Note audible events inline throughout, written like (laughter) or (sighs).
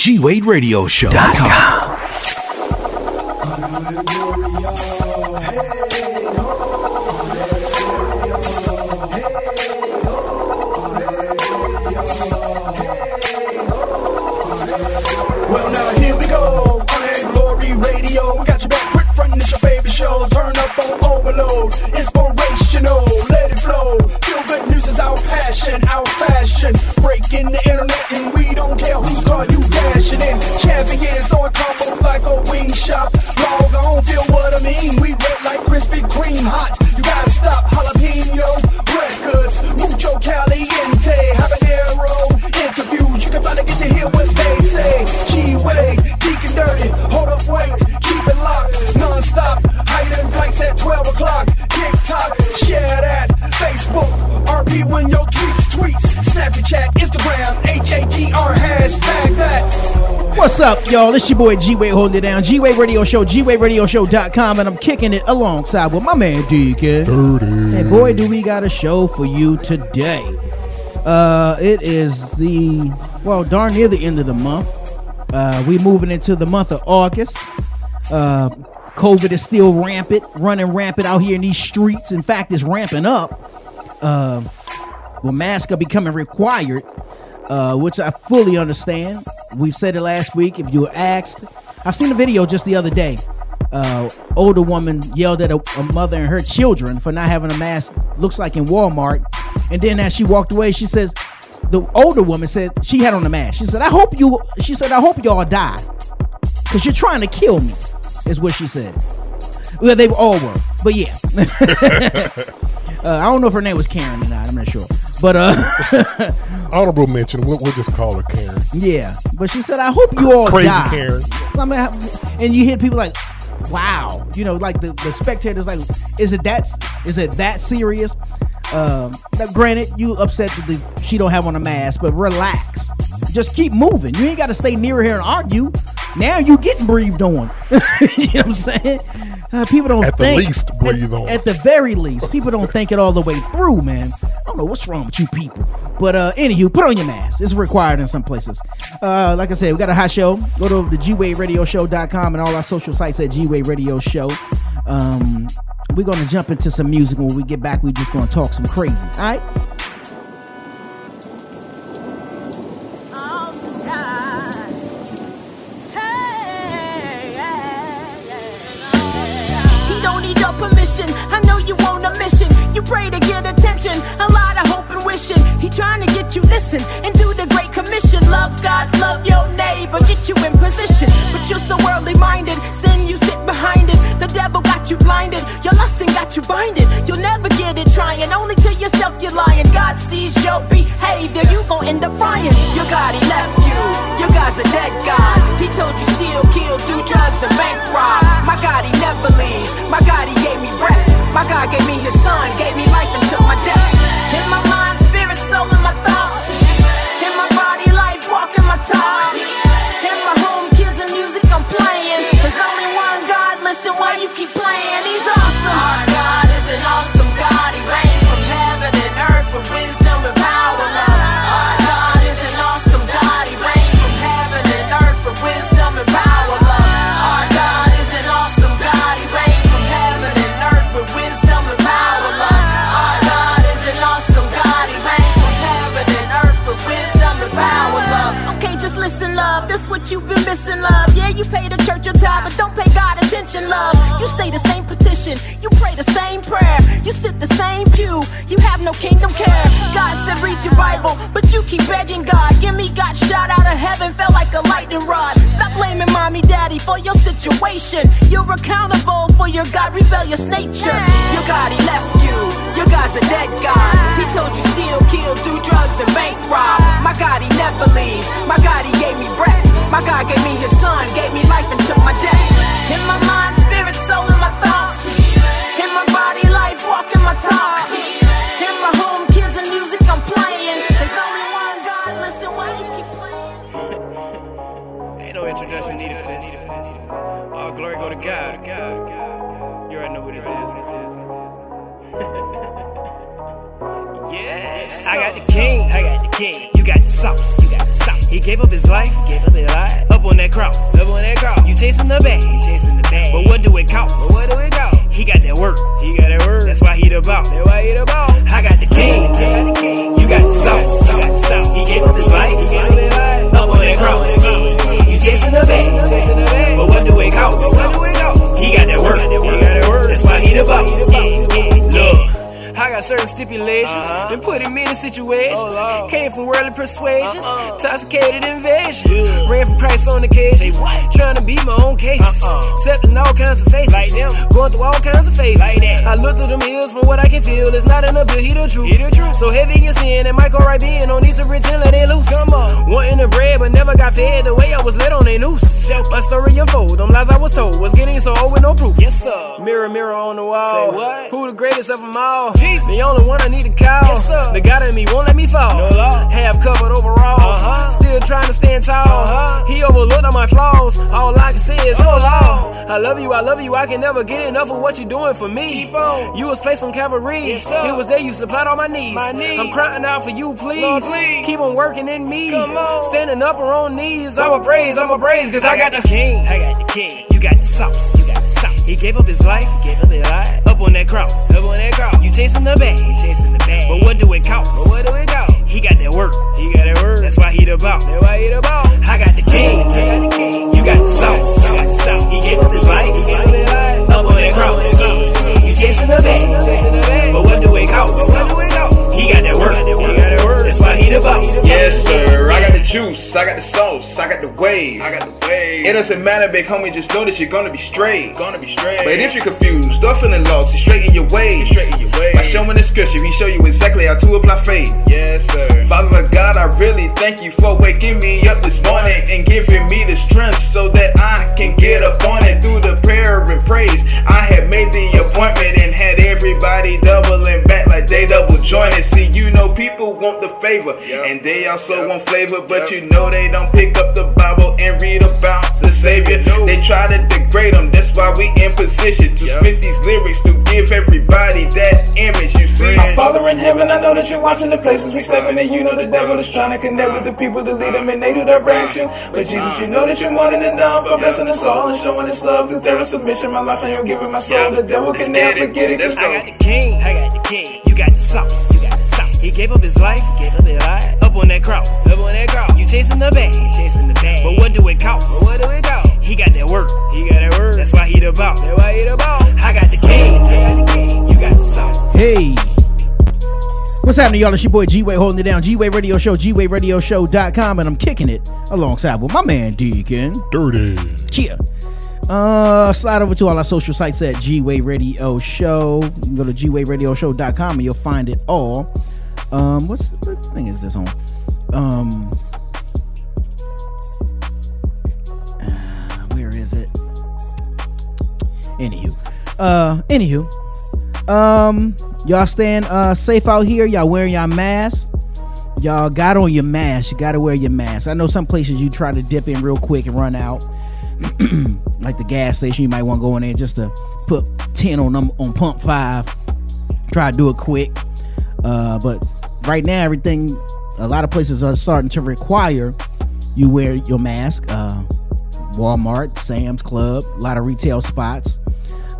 G Wade Radio Show.com. Well, now here we go. On Glory Radio. We got your back quick front. It's your favorite show. Turn up on overload. Inspirational. A What's up, y'all? It's your boy G Wade holding it down. G Wade Radio Show, G Wade Radio Show.com, and I'm kicking it alongside with my man. Dirty. And boy, do we got a show for you today. Uh, it is the well, darn near the end of the month. Uh, we moving into the month of August. Uh, COVID is still rampant, running rampant out here in these streets. In fact, it's ramping up. Uh, well, masks are becoming required, uh, which I fully understand. We said it last week. If you were asked, I've seen a video just the other day. Uh, older woman yelled at a, a mother and her children for not having a mask. Looks like in Walmart, and then as she walked away, she says, the older woman said she had on a mask. She said, "I hope you." She said, "I hope y'all die, cause you're trying to kill me." Is what she said. Well, they all were, but yeah. (laughs) uh, I don't know if her name was Karen or not. I'm not sure, but uh, (laughs) Honorable mention. We'll, we'll just call her Karen. yeah. But she said, "I hope you all Crazy die." Karen. I mean, and you hear people like, "Wow," you know, like the, the spectators like, "Is it that? Is it that serious?" Um, now, granted, you upset that the, she don't have on a mask, but relax. Just keep moving. You ain't got to stay near here and argue. Now you getting breathed on. (laughs) you know what I'm saying? Uh, people don't At the least, breathe at, on. At the very least, people don't think it all the way through, man. I don't know what's wrong with you people. But uh anywho, put on your mask. It's required in some places. Uh like I said, we got a hot show. Go to the gwradioshow.com and all our social sites at G Wade Radio Show. Um we're gonna jump into some music when we get back. We're just gonna talk some crazy. All right? Pray to get attention. A lot of hope and wishing. He trying to get you listen and do the great commission. Love God, love your neighbor, get you in position. But you're so worldly minded. Sin you sit behind it. The devil got you blinded. Your lusting got you binded. You'll never get it trying. Only to yourself you're lying. God sees your behavior. You gon' end up frying. Your God, he left you. Your God's a dead God. He told you steal, kill, do drugs, and bank rob. My God, he never leaves. My God, he gave me breath. My God gave me his son, gave me life and took my death. In my mind, spirit, soul, and my thoughts. In my body, life, walk, walking my talk. Say the same petition, you pray the same prayer, you sit the same pew, you have no kingdom care. God said, read your Bible, but you keep begging God. Give me God shot out of heaven, felt like a lightning rod. Stop blaming mommy, daddy for your situation. You're accountable for your God rebellious nature. Your God, he left you. Your God's a dead God. He told you steal, kill, do drugs, and bank rob. My God, he never leaves. My God, he gave me breath. My God gave me his son, gave me life and took my death. In my mind, walking my talk. In my home, kids and music I'm playing. There's only one God, listen, why you keep playing? Ain't no introduction needed for this. All glory go to God. You already know who this is. (laughs) yes. I got the king. I got the king. You got the sauce. You got the sauce. He gave up his life. Gave up his life. up on that cross, up on that cross. You chasing the bag, you chasing the bag. But what do it cost? But what do it cost? He got that work, he got that work. That's why he the boss. That's why he the boss. I got the king, I got the king. You got the sauce, you got the sauce. He gave up his life, he gave up his life. Up on that cross, you chasing the bag, chasing the bag. But what do it cost? But what do it cost? He got that work, he got that work. That's why he the boss. Look. I got certain stipulations, uh-huh. been put in many situations. Oh, Came from worldly persuasions, intoxicated invasion. Ran from Christ on occasions, trying to beat my own cases. Uh-uh. Accepting all kinds of faces, going through all kinds of phases. I look through them hills from what I can feel. It's not enough to hear the truth. So heavy in sin, might go right in. No need to pretend let it loose. Come on, wanting the bread, but never got fed the way I was led on a noose. My story unfold, them lies I was told was getting so old with no proof. Yes, sir. Mirror, mirror on the wall. Say what? Who the greatest of them all? Jesus. The only one I need to call. Yes, sir. The God in me won't let me fall. No law. Half covered overalls. Uh-huh. Still trying to stand tall. Uh-huh. He overlooked all my flaws. All I can say is, oh Lord. I love you, I love you. I can never get enough of what you're doing for me. Keep on. You was placed on Calvary. Yes, sir. It was there you supplied all my needs. My needs. I'm crying out for you, please. Lord, please. Keep on working in me. Come on. Standing up or on knees. I'm a praise, I'm a praise, cause I, got the king. I got the king. You got the sauce. You got the sauce. He gave up his life. Gave up his life. Up on that cross. Up on that cross. You chasing the bag. You chasing the bag. But what do it cost? But what do it cost? He got that work. He got that word. That's why he the boss. That's why he the boss. I got the king. I got the king. You got the sauce. You got the sauce. He gave up his life. He gave up his life. Up on that cross. You chasing the bag. Chasing the bag. But what do it cost? But what do it cost? He got that work. He got that word. That's why he the boss. Yes, sir. I got the juice. I got the sauce. I got the wave. I got the wave. It doesn't matter, big homie. Just know that you're gonna be straight. Gonna be straight. But if you're confused or feeling lost, you're straight in your ways. Straight in your ways. By showing the scripture, he show you exactly how to apply faith. Yes, sir. Father of God, I really thank you for waking me up this morning and giving me the strength so that they double jointed. See, you know, people want the favor Yep. and they also Yep. want flavor, but Yep. you know they don't pick up the Bible and read about the Savior. No. They try to degrade them, that's why we in position to Yep. spit these lyrics to give everybody that image. You see, Our Father in heaven, I know that you're watching the places we stepping in. You know the devil is trying to connect with the uh-huh. people to lead them in they do direction. Uh-huh. But Jesus, you uh-huh. know that you're more than enough for blessing us all and showing His love through their submission. My life and you're giving my soul. The devil can Let's never get it. forget it. Let's Cause go. I got the king. I got the king. You got the sauce. You got the sauce. He gave up his life. Gave up his life. Up on that cross. Up on that cross. You chasing the bag. Chasing the bag. But what do it cost? But what do it cost? He got that work. He got that word. That's why he the boss. That's why he the boss. I got the king. I got the king. You got the sauce. Hey. What's happening, y'all? It's your boy G Wade holding it down. G Wade Radio Show, GWadeRadioShow.com, and I'm kicking it alongside with my man Deacon. Dirty. Cheer. Uh, slide over to all our social sites at G Wade Radio Show. You can go to GWadeRadioshow.com and you'll find it all. Um, what's what thing is this on? Um, uh, where is it? Anywho, uh, anywho, um, y'all staying uh safe out here. Y'all wearing y'all mask. Y'all got on your mask. You gotta wear your mask. I know some places you try to dip in real quick and run out. (clears throat) like the gas station, you might want to go in there just to put 10 on them on pump five. Try to do it quick. Uh, but right now, everything, a lot of places are starting to require you wear your mask. Uh, Walmart, Sam's Club, a lot of retail spots.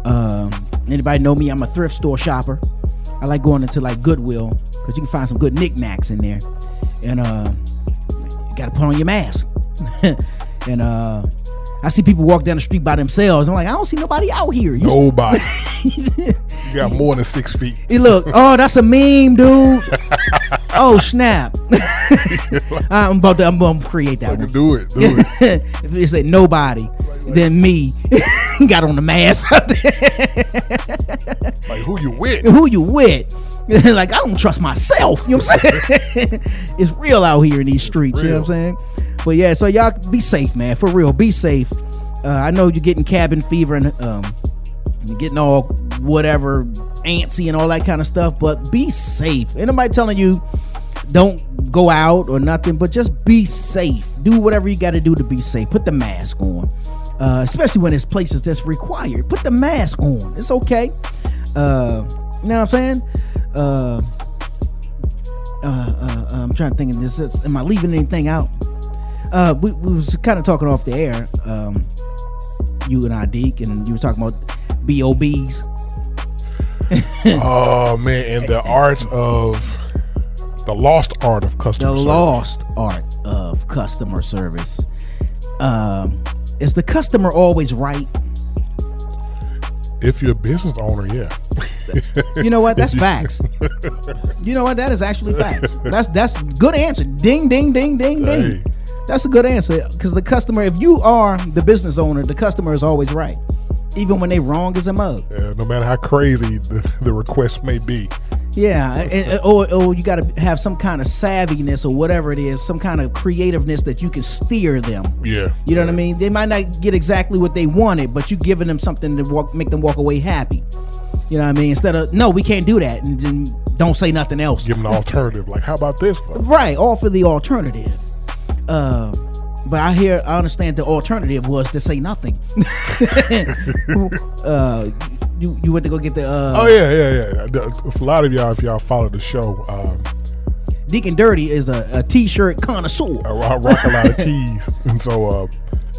Um, anybody know me? I'm a thrift store shopper. I like going into like Goodwill because you can find some good knickknacks in there. And uh, you got to put on your mask. (laughs) and uh, I see people walk down the street by themselves. I'm like, I don't see nobody out here. You Nobody. (laughs) you got more than six feet. Hey, look, oh, that's a meme, dude. (laughs) oh, snap. (laughs) I'm about to, I'm to create that Like, one. do it. Do it. if it said nobody, then me got on the mask. Like who you with? Who you with? like I don't trust myself. You know what I'm saying? it's real out here in these streets. You know what I'm saying? But yeah, so y'all be safe, man. For real, be safe. Uh, I know you're getting cabin fever and um, you're getting all whatever antsy and all that kind of stuff, but be safe. Anybody telling you don't go out or nothing, but just be safe. Do whatever you got to do to be safe. Put the mask on, uh, especially when it's places that's required. Put the mask on. It's okay. Uh, you know what I'm saying? Uh, uh, uh, I'm trying to think of this- Am I leaving anything out? Uh, we, we was kind of talking off the air. Um, you and I, Deke, and you were talking about BOBs. (laughs) oh man, and the art of the lost art of The customer service. The lost art of customer service. Um, is the customer always right? If you're a business owner, yeah. You know what? That's (laughs) facts. You know what? That is actually facts. That's that's good answer. Ding, ding, ding, ding, ding. Hey. That's a good answer because the customer, if you are the business owner, the customer is always right, even when they wrong as a mug. Yeah, no matter how crazy the, the request may be. Yeah, and- or, or you got to have some kind of savviness or whatever it is, some kind of creativeness that you can steer them. Yeah. You know what I mean? They might not get exactly what they wanted, but you giving them something to walk, make them walk away happy. You know what I mean? Instead of no, we can't do that, and then don't say nothing else. Give them an alternative. Like, how about this? though? Right, offer the alternative. Uh, but I hear, I understand the alternative was to say nothing. (laughs) uh, you you went to go get the uh, Oh yeah, yeah, yeah. If a lot of y'all, if y'all follow the show, um, Deacon Dirty is a, a t-shirt connoisseur. I, I rock a lot of tees, (laughs) and so uh,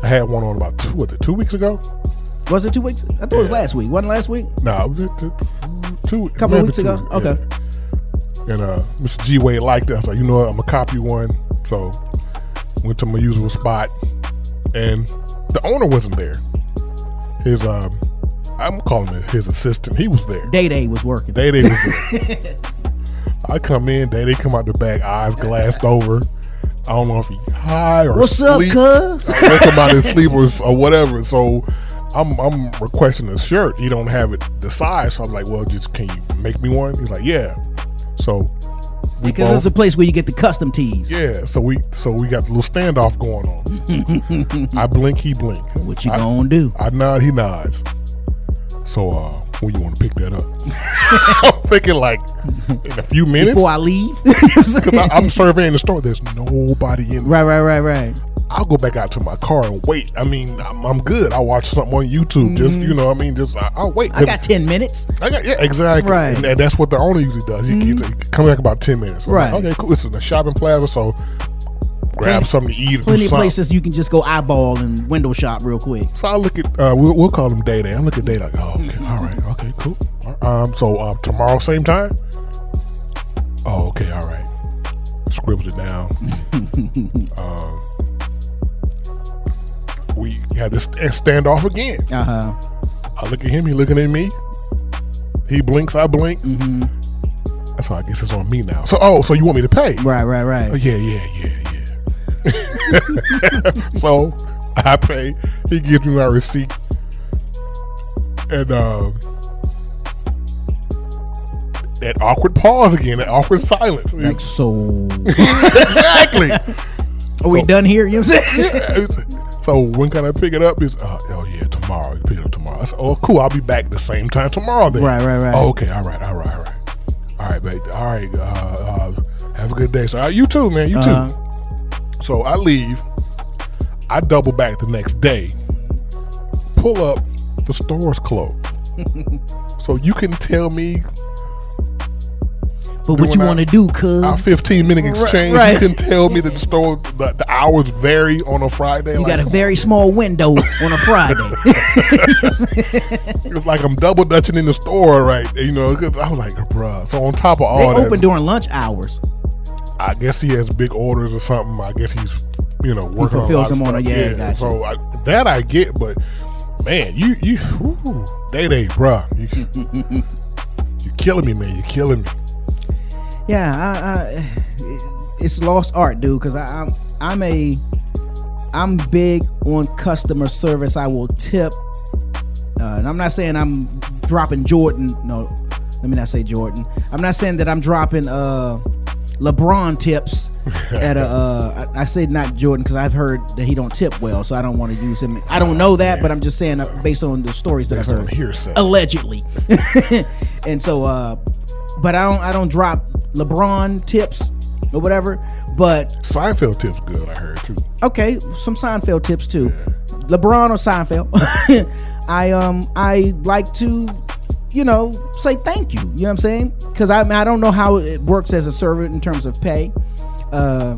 I had one on about two, was it two weeks ago? Was it two weeks? I thought it was last week. Wasn't last week? No, it was it, it, two Couple maybe weeks two ago? Okay. yeah. And uh, Mr. G Wade liked it. I was like, you know what? I'm gonna copy one. So went to my usual spot, and the owner wasn't there. His um, I'm calling it his assistant. He was there. Day Day was working. Day Day was there. (laughs) I come in, Day Day come out the back, eyes glassed over. I don't know if he high or What's up, sleep. cuz? I woke him out his sleep or, or whatever. So I'm I'm requesting a shirt. He don't have it the size. So I'm like, well, just can you make me one? He's like, yeah. So we Because both, it's a place where you get the custom tees. yeah. So we so we got the little standoff going on. (laughs) I blink, he blink. What you I, gonna do? I nod, he nods. So uh, when you want to pick that up? (laughs) I'm thinking like in a few minutes. Before I leave? (laughs) You know what I'm? Because I'm surveying the store. There's nobody in there. right, right, right, right. I'll go back out to my car and wait. I mean, I'm, I'm good. I'll watch something on YouTube. Just you know, I mean, just I, I'll wait. Mm-hmm. I got 10 minutes. I got yeah, exactly. Right. And, and that's what the owner usually does. He, he, he come back about ten minutes. I'm like, Right. okay, cool. It's in the shopping plaza, so grab Plenty- something to eat. Plenty of places you can just go eyeball and window shop real quick. So I look at uh, we'll, we'll call him Day Day. I look at Day like, oh, okay, all right, okay, cool. Um, so uh, tomorrow same time. Oh, okay, all right. Scribbles it down. (laughs) um, we had this stand- standoff again. Uh huh. I look at him. He looking at me. He blinks. I blink. Mm-hmm. That's why I guess it's on me now. So oh, so you want me to pay? Right, right, right. Oh, yeah, yeah, yeah, yeah. (laughs) so I pay. He gives me my receipt, and um, that awkward pause again. That awkward silence. Like, so (laughs) exactly. are we done here? You know what I'm saying? Yeah, so when can I pick it up? Is uh, oh yeah, tomorrow. You pick it up tomorrow. I said, oh cool. I'll be back the same time tomorrow. Then. Right, right, right. Oh, okay. All right. All right. All right. All right, babe. All right. Uh, uh, have a good day. So uh, you too, man. You too. Uh-huh. So I leave. I double back the next day. Pull up. The store's closed. (laughs) so you can tell me But what you want to do, cuz? our 15 minute exchange. right. You can tell me that the store the, the hours vary on a Friday. You Like, got a very small window on a Friday. (laughs) (laughs) It's like I'm double dutching in the store, right? You know, 'cause I was like, bruh. So on top of they all that, open during lunch hours. I guess he has big orders or something. I guess he's, you know, working on a fulfills of them on a- yeah, gotcha. So I, that I get, but man, you you, day day, bruh, you, (laughs) you killing me, man. You're killing me. Yeah, I, I, it's lost art, dude. Because I'm I'm a I'm big on customer service. I will tip, uh, and I'm not saying I'm dropping Jordan. No, let me not say Jordan. I'm not saying that I'm dropping uh, LeBron tips (laughs) at a. Uh, I, I say not Jordan because I've heard that he don't tip well, so I don't want to use him. I don't know that, but I'm just saying uh, based on the stories that I've heard hearsay. allegedly. (laughs) and so uh but I don't I don't drop LeBron tips or whatever. But Seinfeld tips good. I heard too. okay, some Seinfeld tips too. LeBron or Seinfeld. (laughs) I um I like to you know say thank you. You know what I'm saying? Because I I don't know how it works as a servant in terms of pay. Uh,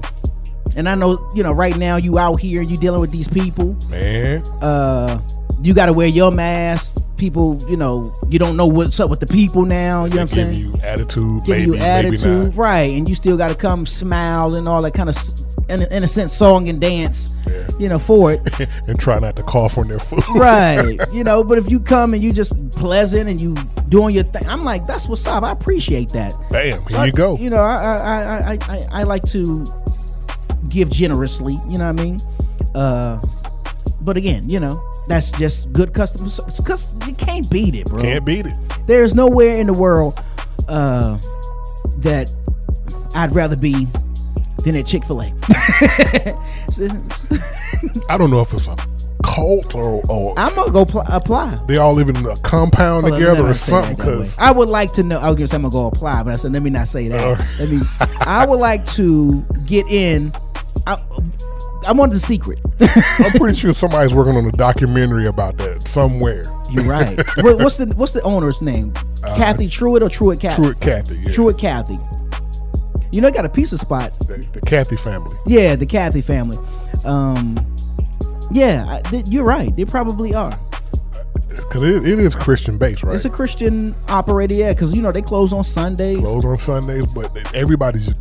and I know you know right now you out here you dealing with these people Man, uh you got to wear your mask. People, you know, you don't know what's up with the people now. You know what I'm Give saying? you attitude, Give maybe, you attitude, right? And you still got to come smile and all that kind of, in, in a sense, song and dance. You know, for it. (laughs) and try not to cough on their food. right (laughs) you know but if you come and you just pleasant and you doing your thing i'm like that's what's up i appreciate that Bam, here I- you go. you know I, I i i i, I like to give generously you know what i mean uh but again you know that's just good customer service because you can't beat it bro Can't beat it. there's nowhere in the world uh that i'd rather be than at chick-fil-a (laughs) I don't know if it's a cult or, or i'm gonna go pl- apply they all live in a compound Well, together or something. Because I would like to know. I was gonna say I'm gonna go apply, but I said let me not say that. Uh. let me. I would like to get in. I, I want the secret. I'm pretty sure somebody's working on a documentary about that somewhere. You're right. (laughs) what, what's the What's the owner's name? Cathy Truett or Truett Cathy? Uh, Truett Cathy, yeah. Truett Cathy. You know, I got a pizza spot. The, the Cathy family. Yeah, the Cathy family. Um, yeah, I, th- you're right. They probably are. Because it, it is Christian based, right? It's a Christian operator, yeah, because you know they close on Sundays. Closed on Sundays, but everybody's.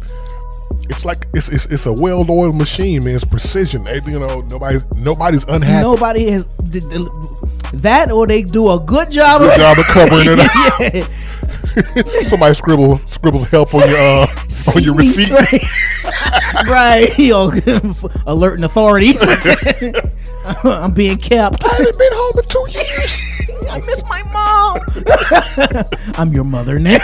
It's like it's it's, it's a well-oiled machine, man. It's precision. They- You know, nobody's nobody's unhappy. Nobody has that, or they do a good job. Good of job of covering it up. (laughs) (laughs) Somebody scribbles scribbles help on your uh, on your receipt. right? (laughs) right. Yo, alerting authorities. I'm being kept. I haven't been home in two years. I miss my mom. I'm your mother now.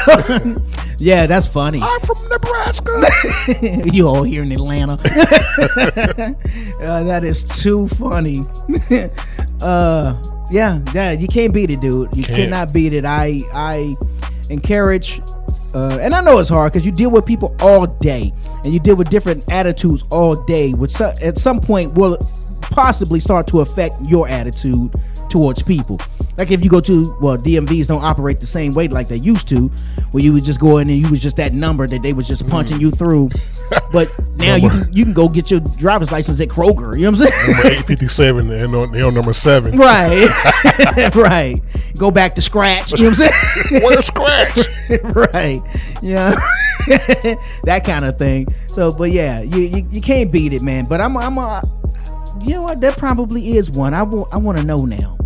Yeah, that's funny. I'm from Nebraska. (laughs) you all here in Atlanta. (laughs) Uh, that is too funny. (laughs) uh, yeah, yeah, you can't beat it, dude. You Can't. cannot beat it. I I encourage, uh, and I know it's hard because you deal with people all day, and you deal with different attitudes all day, which so- at some point will possibly start to affect your attitude towards people. Like if you go to well, DMVs don't operate the same way like they used to, where you would just go in and you was just that number that they was just mm. punching you through. (laughs) But now you can you can go get your driver's license at Kroger. You know what I'm saying? Number eight fifty seven and on, on number seven. right, (laughs) (laughs) right. Go back to scratch. You know what I'm saying? Where's scratch? right. Yeah. that kind of thing. So, but yeah, you, you you can't beat it, man. But I'm I'm a, you know what? That probably is one. I want I want to know now.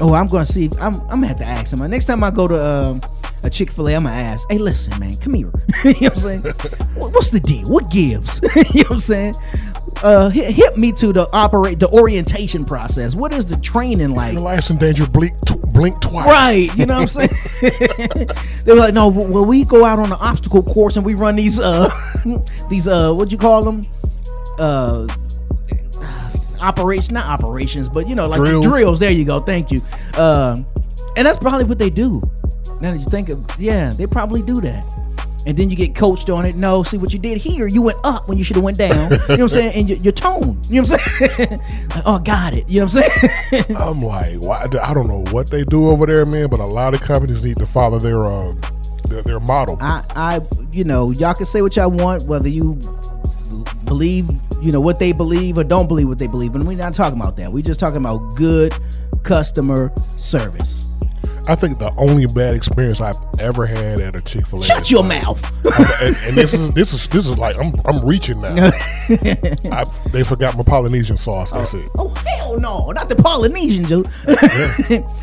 Oh, I'm gonna see. I'm I'm gonna have to ask him. Next time I go to um, a Chick Fil A, I'm gonna ask. Hey, listen, man, come here. (laughs) you know what I'm saying? (laughs) What's the deal? What gives? (laughs) you know what I'm saying? Uh, hit, hit me to the operate the orientation process. What is the training like? Your life's in danger. Blink, tw- blink twice. Right, you know what I'm saying? they were like, no, well, we go out on the obstacle course and we run these, uh, these, uh, what do you call them, uh, operation, not operations, but you know, like Drills. drills. There you go. Thank you. Um, and that's probably what they do. Now that you think of, yeah, they probably do that. And then you get coached on it. No, see what you did here. You went up when you should have went down. you know what I'm saying? And your, your tone. You know what I'm saying? (laughs) Like, oh, got it. You know what I'm saying? (laughs) I'm like, why, I don't know what they do over there, man. But a lot of companies need to follow their uh, their, their model. I, I, you know, y'all can say what y'all want, whether you believe, you know, what they believe or don't believe what they believe. But we're not talking about that. We're just talking about good customer service. I think the only bad experience I've ever had at a Chick Fil A. Shut your mouth. and, and this is this is this is like I'm I'm reaching now. (laughs) I, they forgot my Polynesian sauce. That's oh, it. Oh hell no, not the Polynesian dude.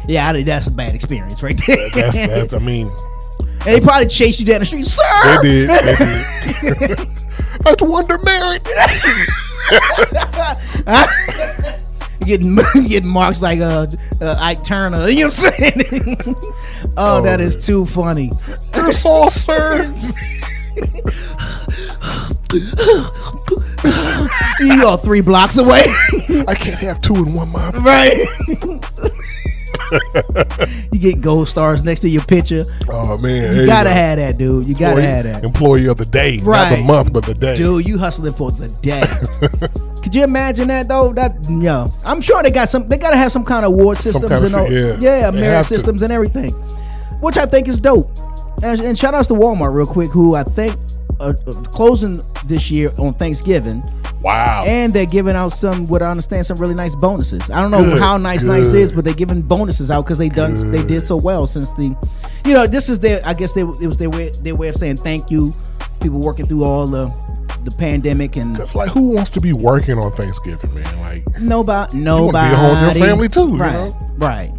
yeah, (laughs) I that's a bad experience right there. That's that's. I mean, and (laughs) they probably chased you down the street, they sir. did. They did. That's Wonder Mary. (laughs) getting getting marks like uh, uh Ike Turner. You know what I'm saying? oh, (laughs) Oh, that is man. too funny. Sauce, sir. You are three blocks away. I can't have two in one month. right. (laughs) (laughs) you get gold stars next to your picture. Oh man, You you gotta go. have that, dude. You gotta Employee- have that. Employee of the day, not Right. the month, but the day. Dude, you hustling for the day. (laughs) Could you imagine that though? That yeah, I'm sure they got some. They gotta have some kind of award systems kind of and all, yeah. yeah, merit have to. systems and everything, which I think is dope. And, and shout outs to Walmart real quick, who I think uh, uh, closing this year on Thanksgiving Wow. And they're giving out some, what I understand, some really nice bonuses. I don't know Good, how nice nice is, but they're giving bonuses out because they done they did so well since the, you know, this is their. I guess they, it was their way their way of saying thank you. People working through all the the pandemic and It's like who wants to be working on Thanksgiving, man? Like nobody nobody be home with your family too, you Right, know? right.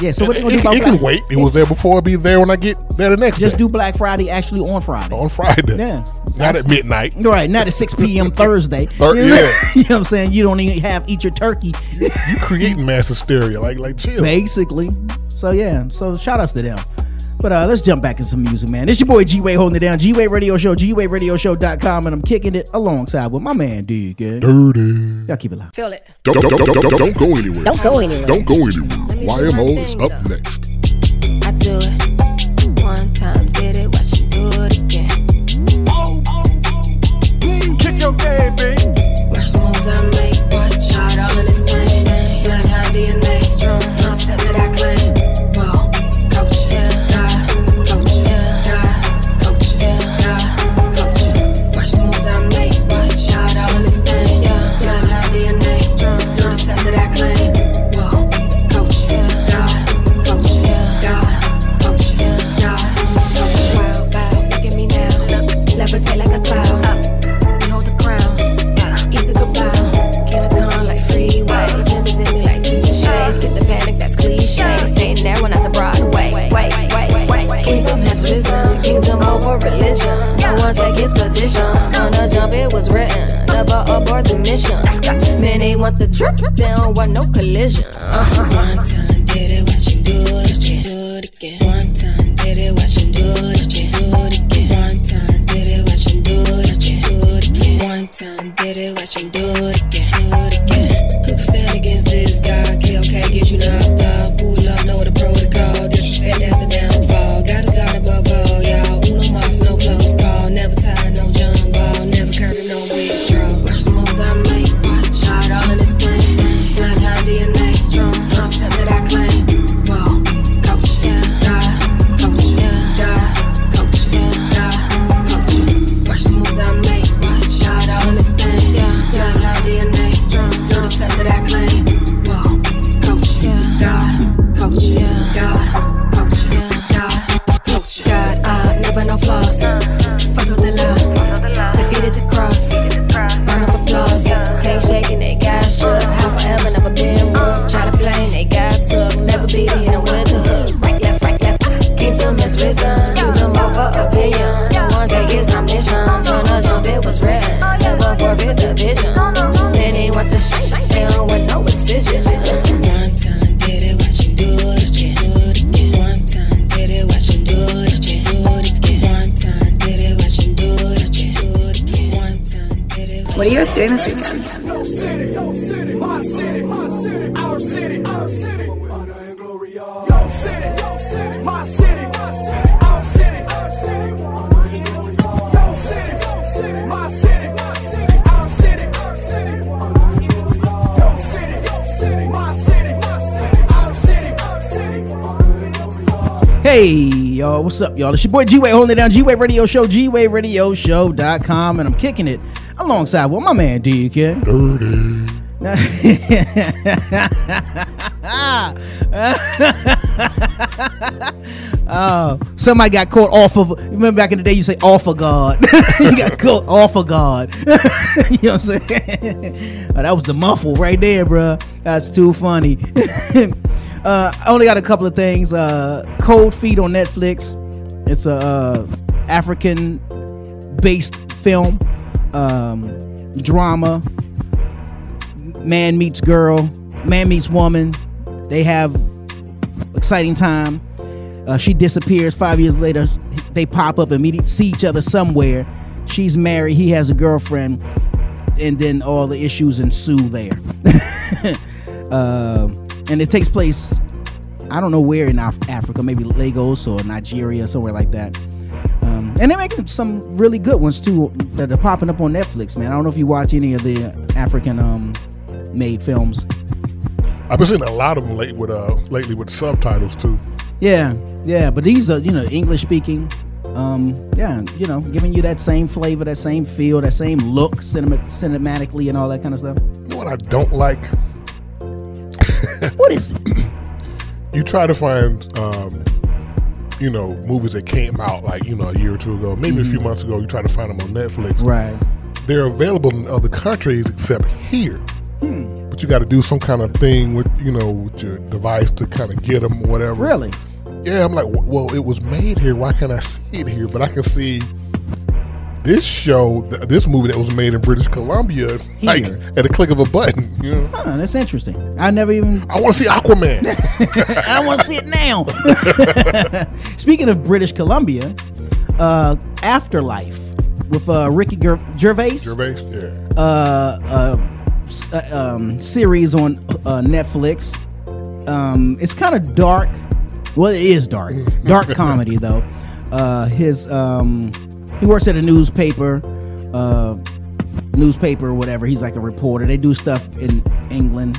Yeah. So what it, they gonna do it- about it can wait. It was there before. It'll be there when I get there the next Just day do Black Friday actually on Friday. on Friday. Yeah. Not at midnight. Right, not at 6 p.m. Thursday. Thir- you, know, yeah. (laughs) you know what I'm saying? You don't even have eat your turkey, You creating mass hysteria. Like like chill. basically. So yeah, so shout outs to them. But uh, let's jump back in some music, man. It's your boy G Wade holding it down. G Wade Radio Show, G Wade Radio Show.com, and I'm kicking it alongside with my man Deacon. Dirty. Y'all keep it loud. Feel it. Don't, don't, don't, don't, don't go anywhere. Don't go anywhere. Don't go anywhere. Let me YMO is up though. next. I do it. One time, y'all, what's up, y'all? It's your boy G Wade holding it down. G Wade Radio Show, G Wade Radio Show.com, and I'm kicking it alongside with my man Deacon. Dirty. (laughs) Oh, somebody got caught off of. Remember back in the day, you say off of God. (laughs) you got caught off of God. (laughs) you know what I'm saying? Oh, that was the muffle right there, bruh. That's too funny. uh, I only got a couple of things. Uh, Cold Feet on Netflix. It's a uh, African-based film, um, drama. Man meets girl, man meets woman. They have exciting time. Uh, she disappears. Five years later, they pop up and meet, see each other somewhere. She's married. He has a girlfriend, and then all the issues ensue there. (laughs) uh, and it takes place. I don't know where in Af- Africa, maybe Lagos or Nigeria, somewhere like that. Um, and they're making some really good ones too that are popping up on Netflix, man. I don't know if you watch any of the African um, made films. I've been seeing a lot of them late with uh lately with subtitles too. Yeah, yeah, but these are you know English speaking. Um, yeah, you know, giving you that same flavor, that same feel, that same look, cinema, cinematically, and all that kind of stuff. You know what I don't like? What is it? (laughs) You try to find, um, you know, movies that came out like you know a year or two ago, maybe a few months ago. You try to find them on Netflix. Right. They're available in other countries except here. But you got to do some kind of thing with you know with your device to kind of get them or whatever. Really? Yeah, I'm like, well, it was made here. Why can't I see it here? But I can see this show, th- this movie that was made in British Columbia, like Here. at a click of a button. You know, Huh, that's interesting. I never even. I want to see Aquaman. (laughs) I want to see it now. (laughs) Speaking of British Columbia, uh, Afterlife with uh, Ricky Ger- Gervais. Gervais, yeah. uh, uh, uh, um, series on uh, Netflix. Um, it's kind of dark. Well, it is dark. Dark (laughs) comedy though. Uh, his um, he works at a newspaper, uh, newspaper or whatever. He's like a reporter. They do stuff in England,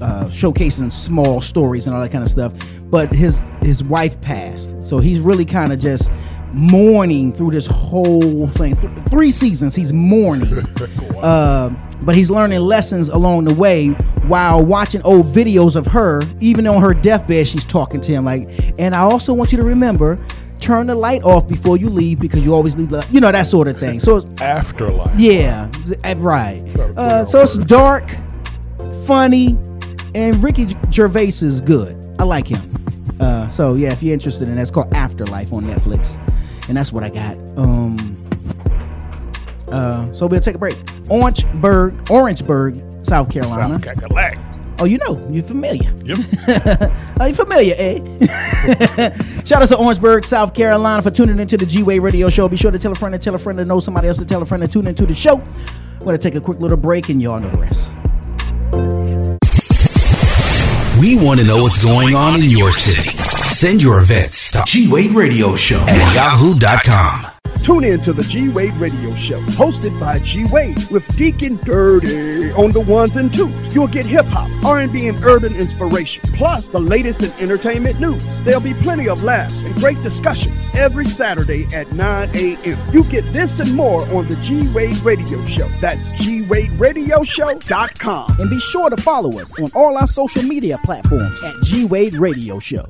uh, showcasing small stories and all that kind of stuff. But his his wife passed, so he's really kind of just mourning through this whole thing. Th- three seasons, he's mourning. (laughs) uh, but he's learning lessons along the way while watching old videos of her. Even on her deathbed, she's talking to him like, "And I also want you to remember." Turn the light off before you leave because you always leave the, you know, that sort of thing. So, it's- Afterlife. yeah, uh, right. Uh, so it's dark, funny, and Ricky Gervais is good. I like him. Uh, so yeah, if you're interested in that's it's called Afterlife on Netflix, and that's what I got. Um, uh, so we'll take a break. Orangeburg, Orangeburg, South Carolina. South Cackalack. Oh, you know, you're familiar. Yep. Are (laughs) you familiar, eh? (laughs) Shout out to Orangeburg, South Carolina for tuning into the G Wade Radio Show. Be sure to tell a friend to tell a friend to know somebody else to tell a friend to tune into the show. We're going to take a quick little break and y'all know the rest. We want to know what's going on in your city. Send your events to G-Wade Radio Show at yahoo.com. Tune in to the G Wade Radio Show, hosted by G Wade with Deacon Dirty on the ones and twos. You'll get hip hop, R&B, and urban inspiration, plus the latest in entertainment news. There'll be plenty of laughs and great discussions every Saturday at 9 a.m. You get this and more on the G Wade Radio Show. That's G Wade Radio GWadeRadioShow.com. And be sure to follow us on all our social media platforms at G Wade Radio Show.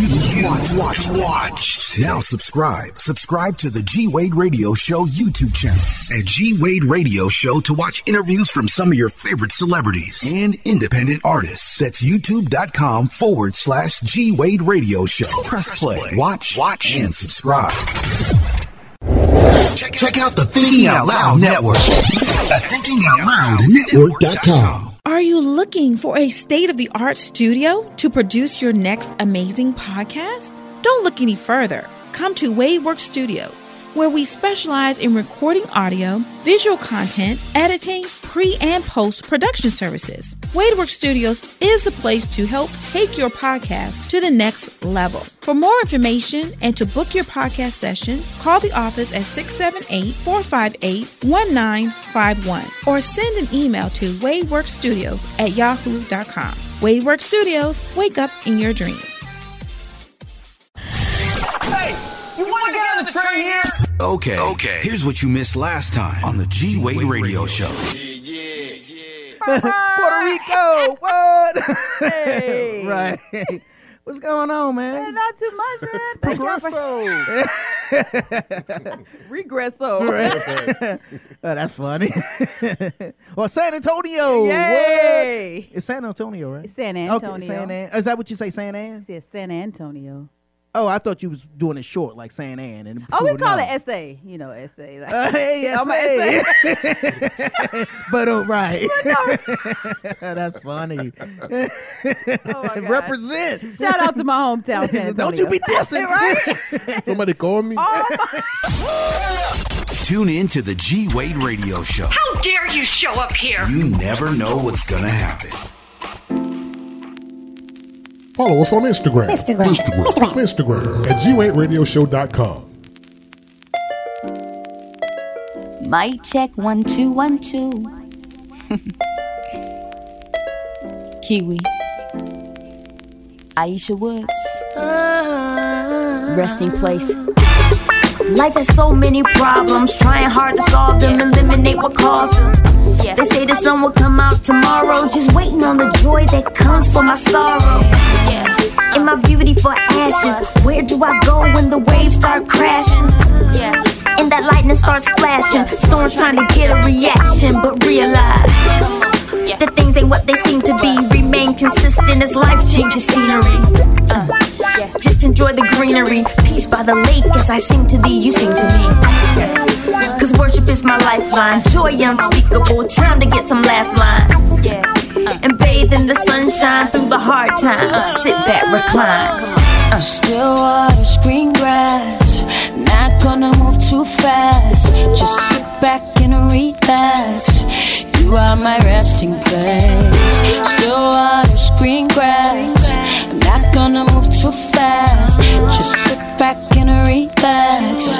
Watch, watch, watch. Now subscribe. Subscribe to the G Wade Radio Show YouTube channel at G Wade Radio Show to watch interviews from some of your favorite celebrities and independent artists. That's youtube.com forward slash G Wade Radio Show. Press play, watch, watch, and subscribe. Check out the Thinking Out Loud Network at thinkingoutloudnetwork.com. Looking for a state of the art studio to produce your next amazing podcast? Don't look any further. Come to Wadeworks Studios, where we specialize in recording audio, visual content, editing, pre and post production services. Wadeworks Studios is the place to help take your podcast to the next level. For more information and to book your podcast session, call the office at 678 458 1951 or send an email to wadeworkstudios at yahoo.com. Wadeworks Studios, wake up in your dreams. Hey, get on the train here? Okay. Okay. Here's what you missed last time on the G Wade Radio Show. Yeah, yeah, yeah. Puerto Rico, what? Hey. (laughs) right. What's going on, man? Not too much, man. Thank (laughs) Regresso. Right. (laughs) oh, that's funny. well, San Antonio. Yay. What? It's San Antonio, right? It's San Okay, San An- Is that what you say, San An? It's San Antonio. Oh, I thought you was doing it short, like San An. And Oh, we call know. it essay. You know, essay. Like, Uh, hey, (laughs) I'm a essay. essay. (laughs) but uh, right. (laughs) That's funny. Oh, God. Represent. Shout out to my hometown, San Antonio. Don't you be dissing. right? Somebody call me. Tune in to the G Wade Radio Show. How dare you show up here? You never know what's going to happen. Follow us on Instagram. Instagram. Instagram. Instagram at gwaderadioshow.com. Mic check one two one two. (laughs) Kiwi. Aisha Woods. Uh-huh. resting place. Life has so many problems, trying hard to solve them, eliminate what caused them. They say the sun will come out tomorrow, just waiting on the joy that comes for my sorrow. In my beauty for ashes, where do I go when the waves start crashing? And that lightning starts flashing, storms trying to get a reaction, but realize that things ain't what they seem to be. Remain consistent as life changes scenery. Uh, just enjoy the greenery. Peace by the lake as I sing to thee, you sing to me. Cause worship is my lifeline. Joy unspeakable. Time to get some laugh lines. And bathe in the sunshine through the hard times. Sit back, recline. Uh. Still waters, green grass. Not gonna move too fast. Just sit back and relax. You are my resting place. Still waters, green grass. I'm not gonna move too fast. Just sit back and relax.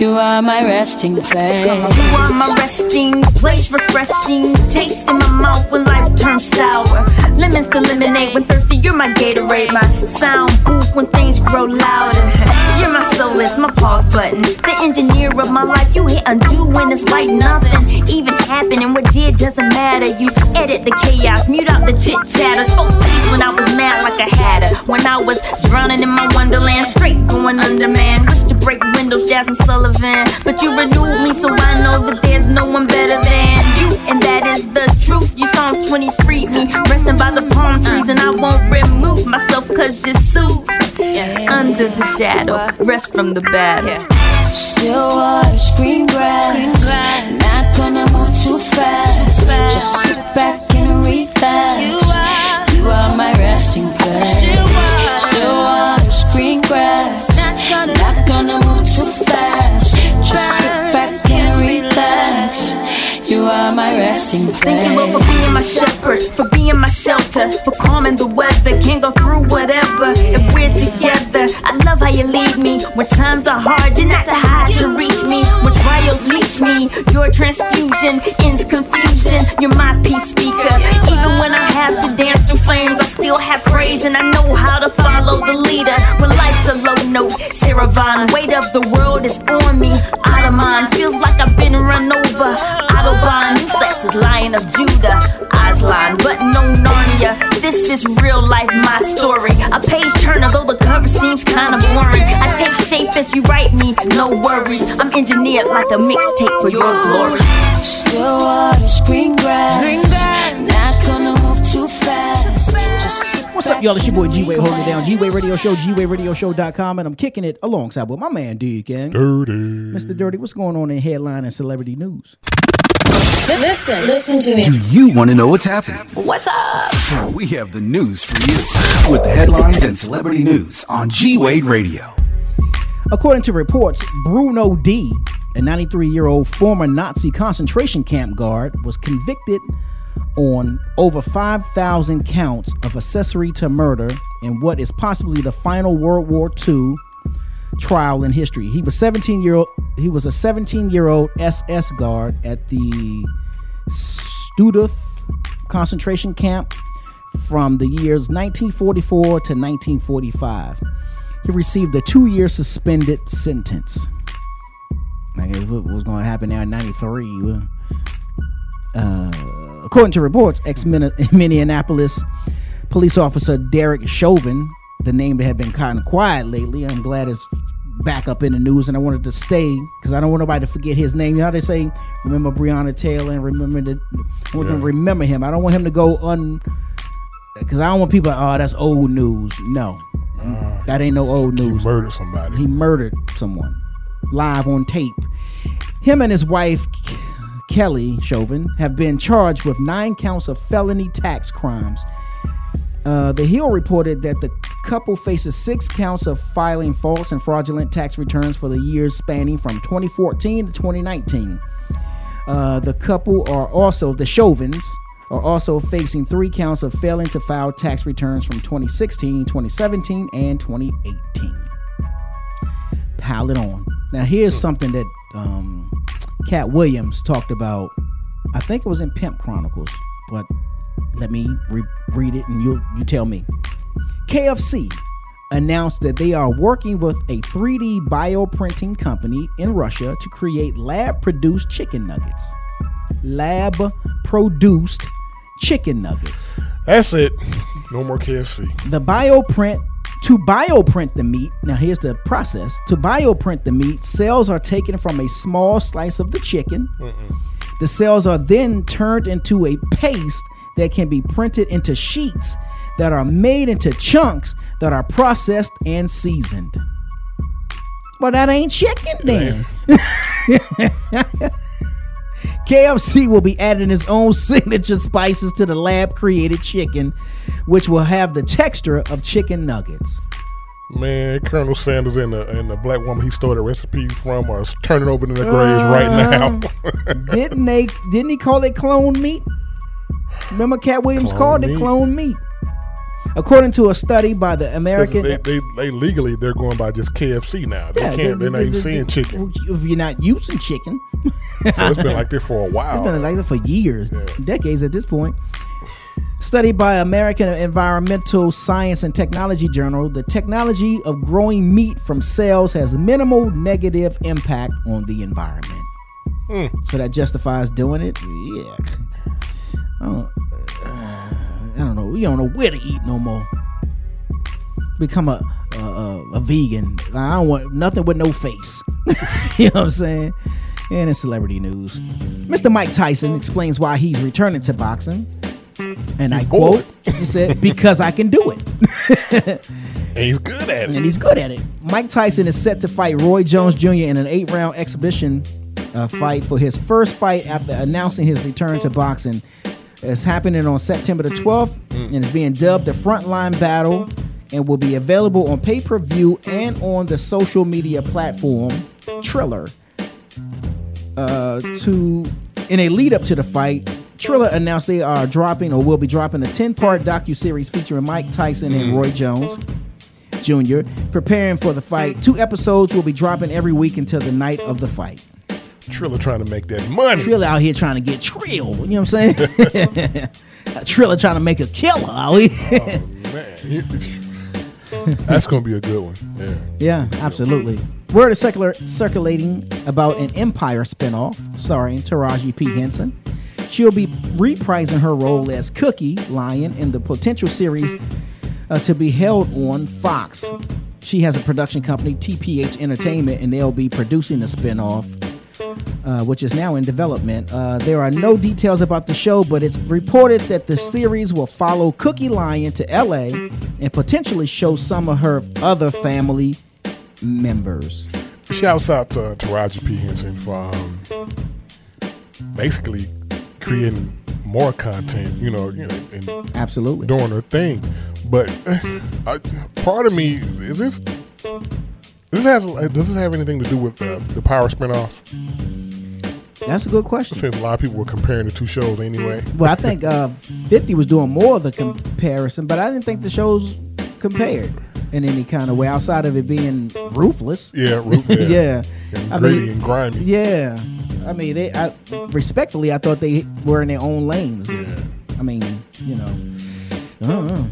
You are my resting place. You are my resting place, refreshing taste in my mouth when life turns sour. Lemons to lemonade when thirsty, you're my Gatorade, my sound booth when things grow louder. (laughs) You're my solace, my pause button, the engineer of my life. You hit undo when it's like nothing even happening. What did doesn't matter. You edit the chaos, mute out the chit chatter. Oh, Spoke peace when I was mad like a hatter. When I was drowning in my wonderland, straight going under, man. Wish to break windows, Jazmine Sullivan, but you renewed me, so I know that there's no one better myself cause you soothe. Under the shadow, rest from the battle. Still waters, green grass. Not gonna move too fast. Just sit back and relax. You are my resting place. Still waters, green grass. Not gonna move too fast. Just sit back and relax. You are my resting place. Thank you, Lord, for being my shepherd, for being my shelter, for calming the weather. Can't go through whatever when times are hard. You're not to hide to reach me when trials leash me. Your transfusion ends confusion. You're my peace speaker. Even when I have to dance through flames, I still have praise and I know how to follow the leader. When life's a low note, Sarah weight of the world is on me. Out feels like I've been run over. Autobahn, flex is Lion of Judah. Aslan, but no Narnia. This is real life, my story. A page turner, the seems kinda boring. I take shape as you write me, no worries. I'm engineered like a mixtape for your glory. Still waters, green grass. Not gonna move too fast. What's up, y'all? It's your boy G Wade holding it down. G Wade Radio Show, GWadeRadioShow.com, and I'm kicking it alongside with my man Deacon. Dirty. Mr. Dirty, what's going on in headline and celebrity news? Listen, listen to me. Do you want to know what's happening? What's up? We have the news for you with the headlines and celebrity news on G Wade Radio. According to reports, Bruno Dey, a 93 year old former Nazi concentration camp guard, was convicted on over 5,000 counts of accessory to murder in what is possibly the final World War II trial in history. He was 17 year old. He was a 17 year old SS guard at the Stutthof concentration camp from the years 1944 to 1945. He received a two-year suspended sentence. Like was- was going to happen now in '93. Uh, according to reports, ex-Minneapolis (laughs) police officer Derek Chauvin, the name that had been kind of quiet lately, I'm glad it's back up in the news, and I wanted to stay because I don't want nobody to forget his name. You know how they say, remember Breonna Taylor and remember the, I want them to remember him. I don't want him to go un, because I don't want people. Oh, that's old news. No, ah. that ain't no old news. He murdered somebody. He murdered someone live on tape. Him and his wife, Kelly Chauvin, have been charged with nine counts of felony tax crimes. Uh, the Hill reported that the couple faces six counts of filing false and fraudulent tax returns for the years spanning from 2014 to 2019. Uh, the couple are also, the Chauvins, are also facing three counts of failing to file tax returns from 2016, 2017, and 2018 pile it on. Now here's something that um, Katt Williams talked about. I think it was in Pimp Chronicles, but let me re- read it and you you tell me. KFC announced that they are working with a 3D bioprinting company in Russia to create lab-produced chicken nuggets. Lab-produced chicken nuggets. That's it. No more KFC. The bioprint to bioprint the meat. Now here's the process. To bioprint the meat, cells are taken from a small slice of the chicken. The cells are then turned into a paste that can be printed into sheets that are made into chunks that are processed and seasoned. Well, that ain't chicken then. (laughs) KFC will be adding its own (laughs) signature spices to the lab created chicken, which will have the texture of chicken nuggets. Man, Colonel Sanders and the and the black woman he stole the recipe from are turning over in their graves right uh, now. (laughs) didn't they? Didn't he call it clone meat? Remember, Katt Williams Clone called it clone meat. According to a study by the American, they, they, they legally they're going by just KFC now. They Yeah, can't. they- They're not even saying chicken. if you're not using chicken, (laughs) So it's been like this for a while. It's been like that for years, decades at this point. Study by American Environmental Science and Technology Journal, the technology of growing meat from cells has minimal negative impact on the environment. Hmm. So that justifies doing it? Yeah. I don't, uh, I don't know. You don't know where to eat no more. Become a a, a, a vegan. I don't want nothing with no face. (laughs) you know what I'm saying? And in celebrity news, Mr. Mike Tyson explains why he's returning to boxing. And I quote, he said, because I can do it. (laughs) and he's good at it. And he's good at it. Mike Tyson is set to fight Roy Jones Jr. in an eight round exhibition uh, fight for his first fight after announcing his return to boxing. It's happening on September the 12th and it's being dubbed the Frontline Battle and will be available on pay per view and on the social media platform Triller. Uh, to in a lead up to the fight, Triller announced they are dropping or will be dropping a 10 part docu series featuring Mike Tyson and Roy Jones. Jr. preparing for the fight. Two episodes will be dropping every week until the night of the fight. Triller trying to make that money. Triller out here trying to get Trill. You know what I'm saying? (laughs) Triller trying to make a killer out here. (laughs) That's gonna be a good one. Yeah. yeah, absolutely. Word is circular, circulating about an Empire spinoff starring Taraji P. Henson. She'll be reprising her role as Cookie Lyon in the potential series uh, to be held on Fox. She has a production company, TPH Entertainment, and they'll be producing the spinoff, uh, which is now in development. Uh, there are no details about the show, but it's reported that the series will follow Cookie Lyon to LA and potentially show some of her other family members. Shouts out to Taraji P Henson for um, basically creating more content. You know, you know, and absolutely doing her thing. But uh, I, part of me is this. This has does this have anything to do with uh, the Power spinoff? That's a good question. Since a lot of people were comparing the two shows anyway. Well, I think uh, 50 was doing more of the comparison, but I didn't think the shows compared in any kind of way outside of it being ruthless. Yeah, roof, yeah. (laughs) yeah. And I gritty mean, and grimy. Yeah. I mean, they I, respectfully, I thought they were in their own lanes. Yeah. I mean, you know, I don't know.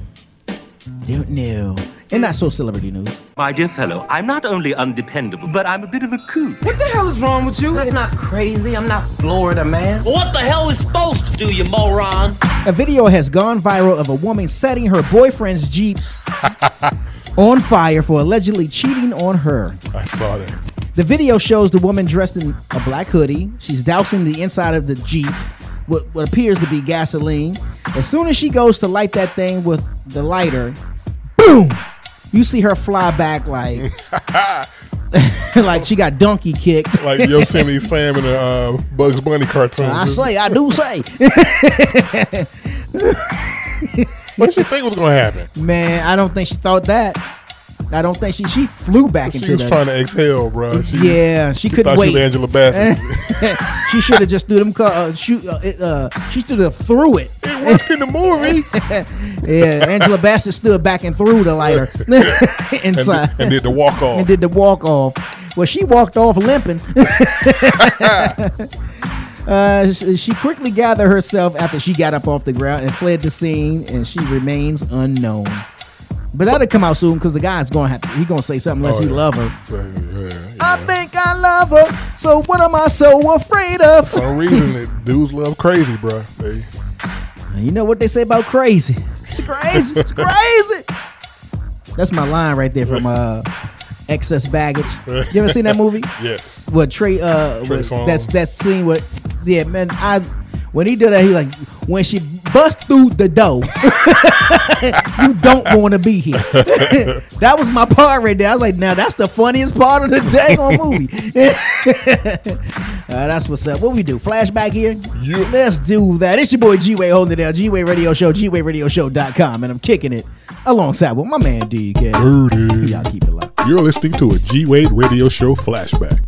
Don't know. And not so celebrity news. My dear fellow, I'm not only undependable, but I'm a bit of a kook. What the hell is wrong with you? I'm not crazy. I'm not Florida, man. What the hell is supposed to do, you moron? A video has gone viral of a woman setting her boyfriend's Jeep (laughs) on fire for allegedly cheating on her. I saw that. The video shows the woman dressed in a black hoodie. She's dousing the inside of the Jeep with what appears to be gasoline. As soon as she goes to light that thing with the lighter, boom! You see her fly back like (laughs) like she got donkey kicked. Like Yosemite Sam in the uh, Bugs Bunny cartoon. I say, I do say. what you think was gonna happen? Man, I don't think she thought that. I don't think she she flew back She into was the, trying to exhale, bro. She, yeah, she, couldn't thought wait. She was Angela Bassett. (laughs) she should have just threw them. Uh, shoot, uh, it, uh, she should have threw it. It worked in the movie. (laughs) yeah, Angela Bassett stood back and threw the lighter (laughs) inside and did the walk off. and did the walk off. Well, she walked off limping. Uh, she quickly gathered herself after she got up off the ground and fled the scene, and she remains unknown. But that'll come out soon because the guy's gonna have to, he gonna say something unless Oh, he yeah. love her. Yeah, yeah. I think I love her. So what am I so afraid of? For some reason, it, dudes love crazy, bro. They, You know what they say about crazy? It's crazy. It's crazy. That's my line right there from uh, Excess Baggage. You ever seen that movie? (laughs) Yes. What Trey? Uh, Trey what- that's that scene with yeah, man. I when he did that, he like when she bust through the door. (laughs) you don't want to be here. (laughs) that was my part right there. I was like, now that's the funniest part of the day on movie. (laughs) Uh, that's what's up. What we do? Flashback here? Let's do that. It's your boy G Wade holding it down. G Wade Radio Show, G Wade Radio Show.com. And I'm kicking it alongside with my man Deacon. Dirty. Y'all keep it low. You're listening to a G Wade Radio Show flashback.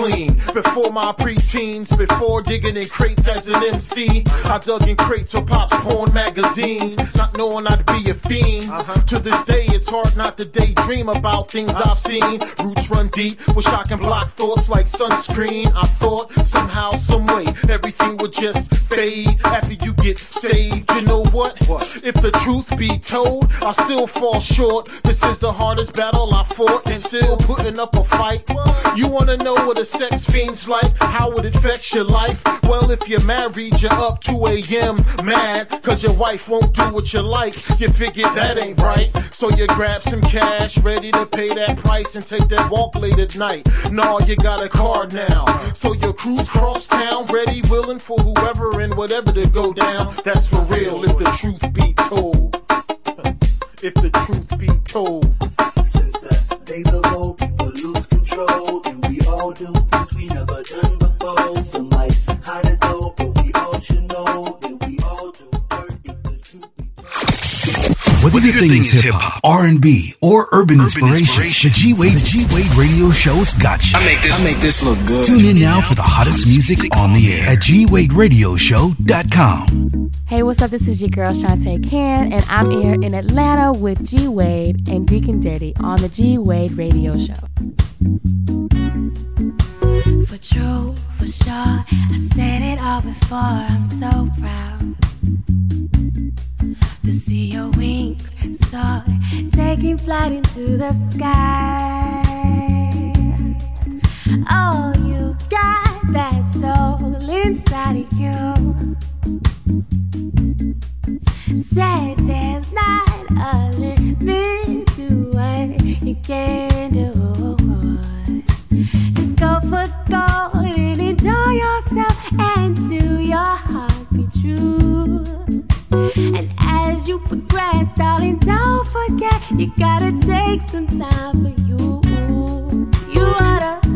Clean before my preteens, before digging in crates as an MC. I dug in crates of pops porn magazines, not knowing I'd be a fiend. Uh-huh. To this day, it's hard not to daydream about things I've seen. Roots run deep with shock and block thoughts like sunscreen. I thought somehow, some way, everything would just fade after you get saved. You know what? If the truth be told, I still fall short. This is the hardest battle I fought and still putting up a fight. You wanna know what a sex fiend's like? How would it affects your life? Well, if you're married, you're up 2 a.m. mad, cause your wife won't do what you like. You figure that ain't right. So you grab some cash, ready to pay that price and take that walk late at night. No, you got a car now. So your cruise cross town, ready, willing for whoever and whatever to go down. That's for real, if the truth be told. (laughs) If the truth be told. Since the days of old, people lose control, all do things we never done before. Some might hide it though, but we all should know that we all do hurt if the truth Whether your thing is hip hop, R and B, or urban, inspiration, the G Wade the G Wade Radio Show's got you. I make this- I make this look good. Tune in now for the hottest music on the air at gwaderadioshow.com. Hey, what's up? This is your girl Shantae Can, and I'm here in Atlanta with G Wade and Deacon Dirty on the G Wade Radio Show. True, for sure, I said it all before. I'm so proud to see your wings soar, taking flight into the sky. Oh, you got that soul inside of you. Said there's not a limit to what you can do. For and enjoy yourself and to your heart be true. And as you progress, darling, don't forget you gotta take some time for you. You oughta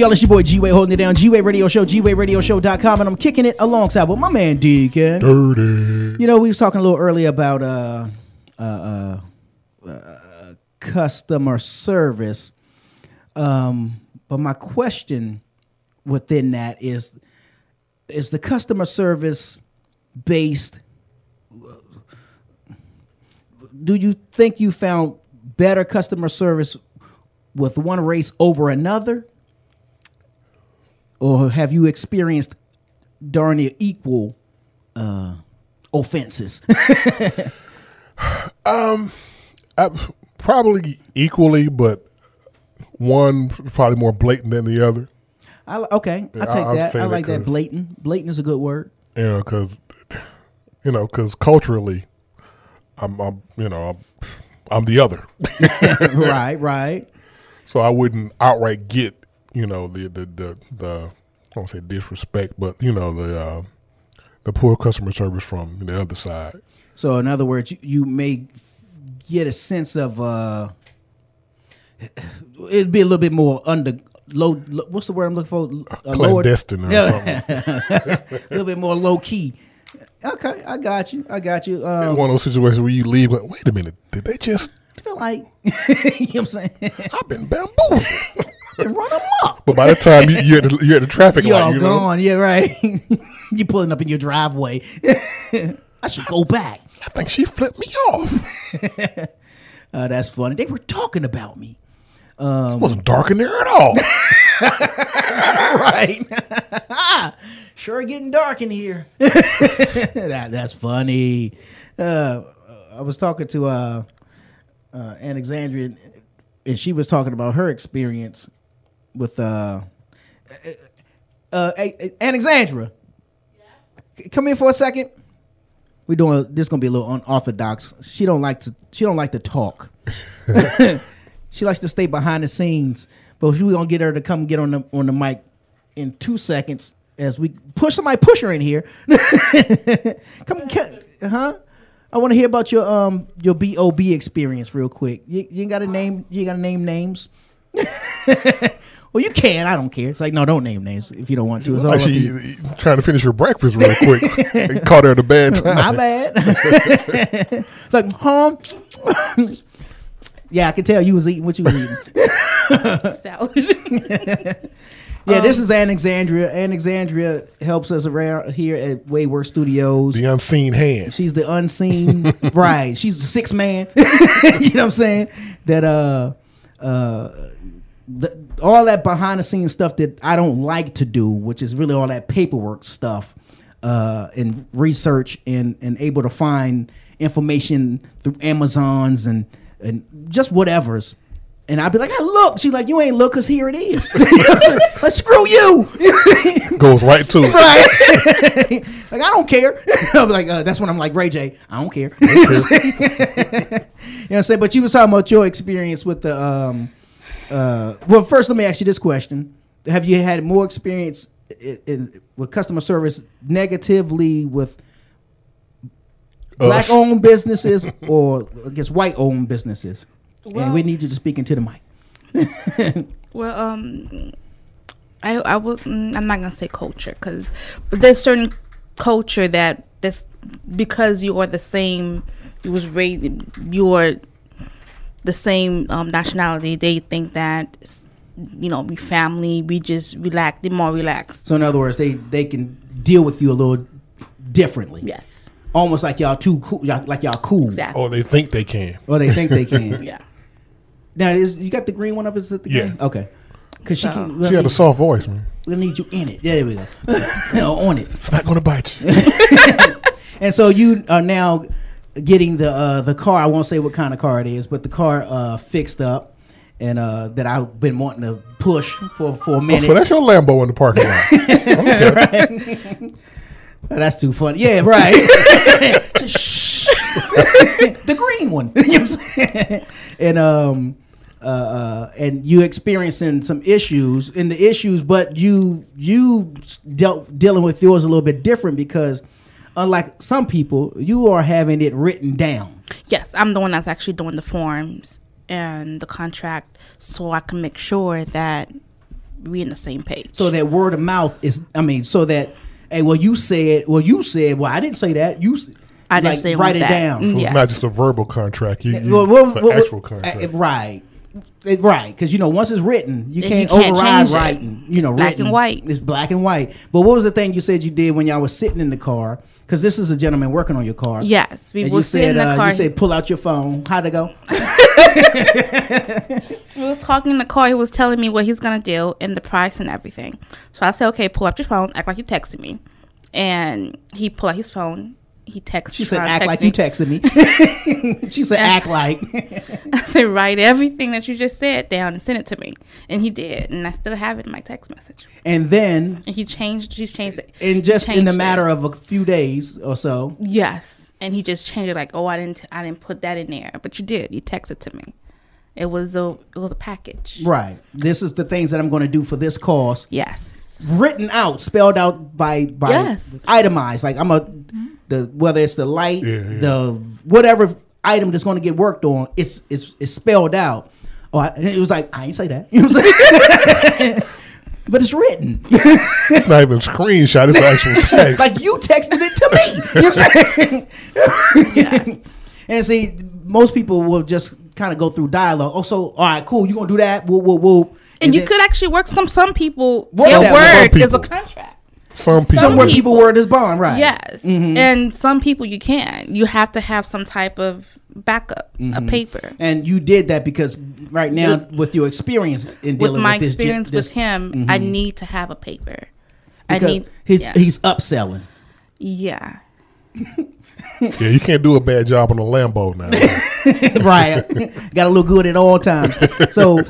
y'all? It's your boy G Wade holding it down. G Wade Radio Show, G Wade Radio Show.com, and I'm kicking it alongside with my man Deacon. Dirty. You know, we was talking a little earlier about uh, uh, uh, uh, customer service. Um, but my question within that is is the customer service based do you think you found better customer service with one race over another or have you experienced darn near equal uh, offenses? (laughs) Um, I, probably equally, but one probably more blatant than the other. I, okay Yeah, i take I'll that. i like that blatant. Blatant is a good word. You know, because you know, because culturally, I'm, I'm, you know, I'm, I'm the other. (laughs) right right. So I wouldn't outright get, you know, the the the, the I don't say disrespect, but you know the uh, the poor customer service from the other side. So in other words, you, you may get a sense of uh it'd be a little bit more under low. lo- What's the word I'm looking for? Uh, lower- Clandestine or something. (laughs) a little bit more low key. Okay, I got you. I got you. Um, One of those situations where you leave. Going, Wait a minute, did they just? feel like (laughs) you know what I'm saying. I've been bamboozled. (laughs) and run them up. But by the time you, you're, at the, you're at the traffic You're light, all you know, gone. Yeah, right. (laughs) you pulling up in your driveway. (laughs) I should go back. I think she flipped me off. (laughs) uh, that's funny. They were talking about me. Um, it wasn't dark in there at all. right. sure getting dark in here. that, that's funny. Uh, I was talking to uh, uh, Alexandria, and she was talking about her experience with uh, uh, uh, Alexandra. C- Come in for a second. We doing this gonna be a little unorthodox. She don't like to. She don't like to talk. (laughs) (laughs) she likes to stay behind the scenes. But we gonna get her to come get on the on the mic in two seconds as we push somebody push her in here. (laughs) come, huh? I want to hear about your um your bob experience real quick. You, you ain't got to name. You ain't got to name names. Well, you can. I don't care. It's like no, don't name names if you don't want to. It's all like she trying to finish her breakfast real quick. (laughs) and caught her at a bad time. My bad. (laughs) it's like, huh? yeah, I can tell you was eating what you was eating. (laughs) Salad. yeah, this Um, is Alexandria. Alexandria helps us around here at Wayward Studios. The unseen hand. She's the unseen, right? She's the six man. you know what I'm saying? That uh, uh, the, all that behind the scenes stuff that I don't like to do, which is really all that paperwork stuff, uh, and research and and able to find information through Amazons and and just whatever's. And I'd be like, I look. She's like, you ain't look, cause here it is. (laughs) You know I'm like, screw you. (laughs) Goes right to it. right? (laughs) like I don't care. I'm like, uh, that's when I'm like Ray J. I don't care. you know what I'm saying? you know what I'm saying? But you was talking about your experience with the. Um, uh, well, first let me ask you this question: Have you had more experience in, in, with customer service negatively with black-owned businesses (laughs) or against white-owned businesses? and we need you to speak into the mic. (laughs) Well, um, I I will. mm, I'm not gonna say culture because, there's certain culture that this because you are the same. You was raised. You are the same um, nationality. They think that you know we family. We just relax. They're more relaxed. So in other words, they they can deal with you a little differently. Yes. Almost like y'all too cool, y'all, like y'all cool. Exactly. Or they think they can. Or they think they can. (laughs) yeah. Now is you got the green one up? Is it the Yeah. green? Okay. Because she can. She had a soft voice, man. We'll need you in it. Yeah, there we go. (laughs) On it. It's not going to bite you. (laughs) And so you are now getting the uh, the car. I won't say what kind of car it is, but the car uh, fixed up, and uh, that I've been wanting to push for for a Oh, minute. so that's your Lambo in the parking lot. (laughs) Oh, that's too funny. Yeah, right. (laughs) The green one. (laughs) you know what I'm saying? And um uh, uh and you experiencing some issues in the issues, but you you dealt dealing with yours a little bit different because unlike some people, you are having it written down. Yes, I'm the one that's actually doing the forms and the contract, so I can make sure that we in the same page. So that word of mouth is I mean, so that hey, well you said well you said well I didn't say that. You s- I didn't like, say write it that. down. So it's not just a verbal contract. You, you, Well, well, it's an well, actual uh, contract. right. It- right, because you know once it's written, you can't, you can't override change it. writing. You know, It's black and white. It's black and white. But what was the thing you said you did when y'all was sitting in the car? Because this is a gentleman working on your car. Yes, we and will sit said in the uh, car. you said pull out your phone. How'd it go? (laughs) We was talking in the car. He was telling me what he's gonna do and the price and everything. So I said, "Okay, pull up your phone. Act like you texted me." And he pulled out his phone. He texted. (laughs) She said, "Act text like me. you texted me." she said, And- "Act like." I said, "Write everything that you just said down and send it to me." And he did, and I still have it in my text message. and then, And he changed. He's changed it. in just in the changed it. matter of a few days or so, Yes, and he just changed it. Like, oh, I didn't. I didn't put that in there, but you did. You texted to me. It was a. It was a package. right? This is the things that I'm going to do for this course. Yes. Written out, spelled out by by Yes. itemized. Like I'm a the whether it's the light, the whatever item that's going to get worked on, it's it's it's spelled out. Oh, I, it was like I ain't say that. (laughs) You know what I'm saying? (laughs) but it's written. (laughs) It's not even a screenshot. It's actual text. like you texted it to me. You know what I'm saying? and see, most people will just kind of go through dialogue. Oh, so all right, cool. You gonna do that? Whoop whoop whoop. And, you then- could actually work some. Some people, Word their that with some word is a contract. Some people. Some where people word is bond, right? Yes, Mhm. and some people you can't. You have to have some type of backup, a Mhm. paper. And you did that because right now, with your experience in With dealing my with this, gen- experience this- with him, I Mhm. need to have a paper. I need. he's yeah. he's upselling. yeah. Yeah, you can't do a bad job on a Lambo now. (laughs) right. (laughs) Got to look good at all times. So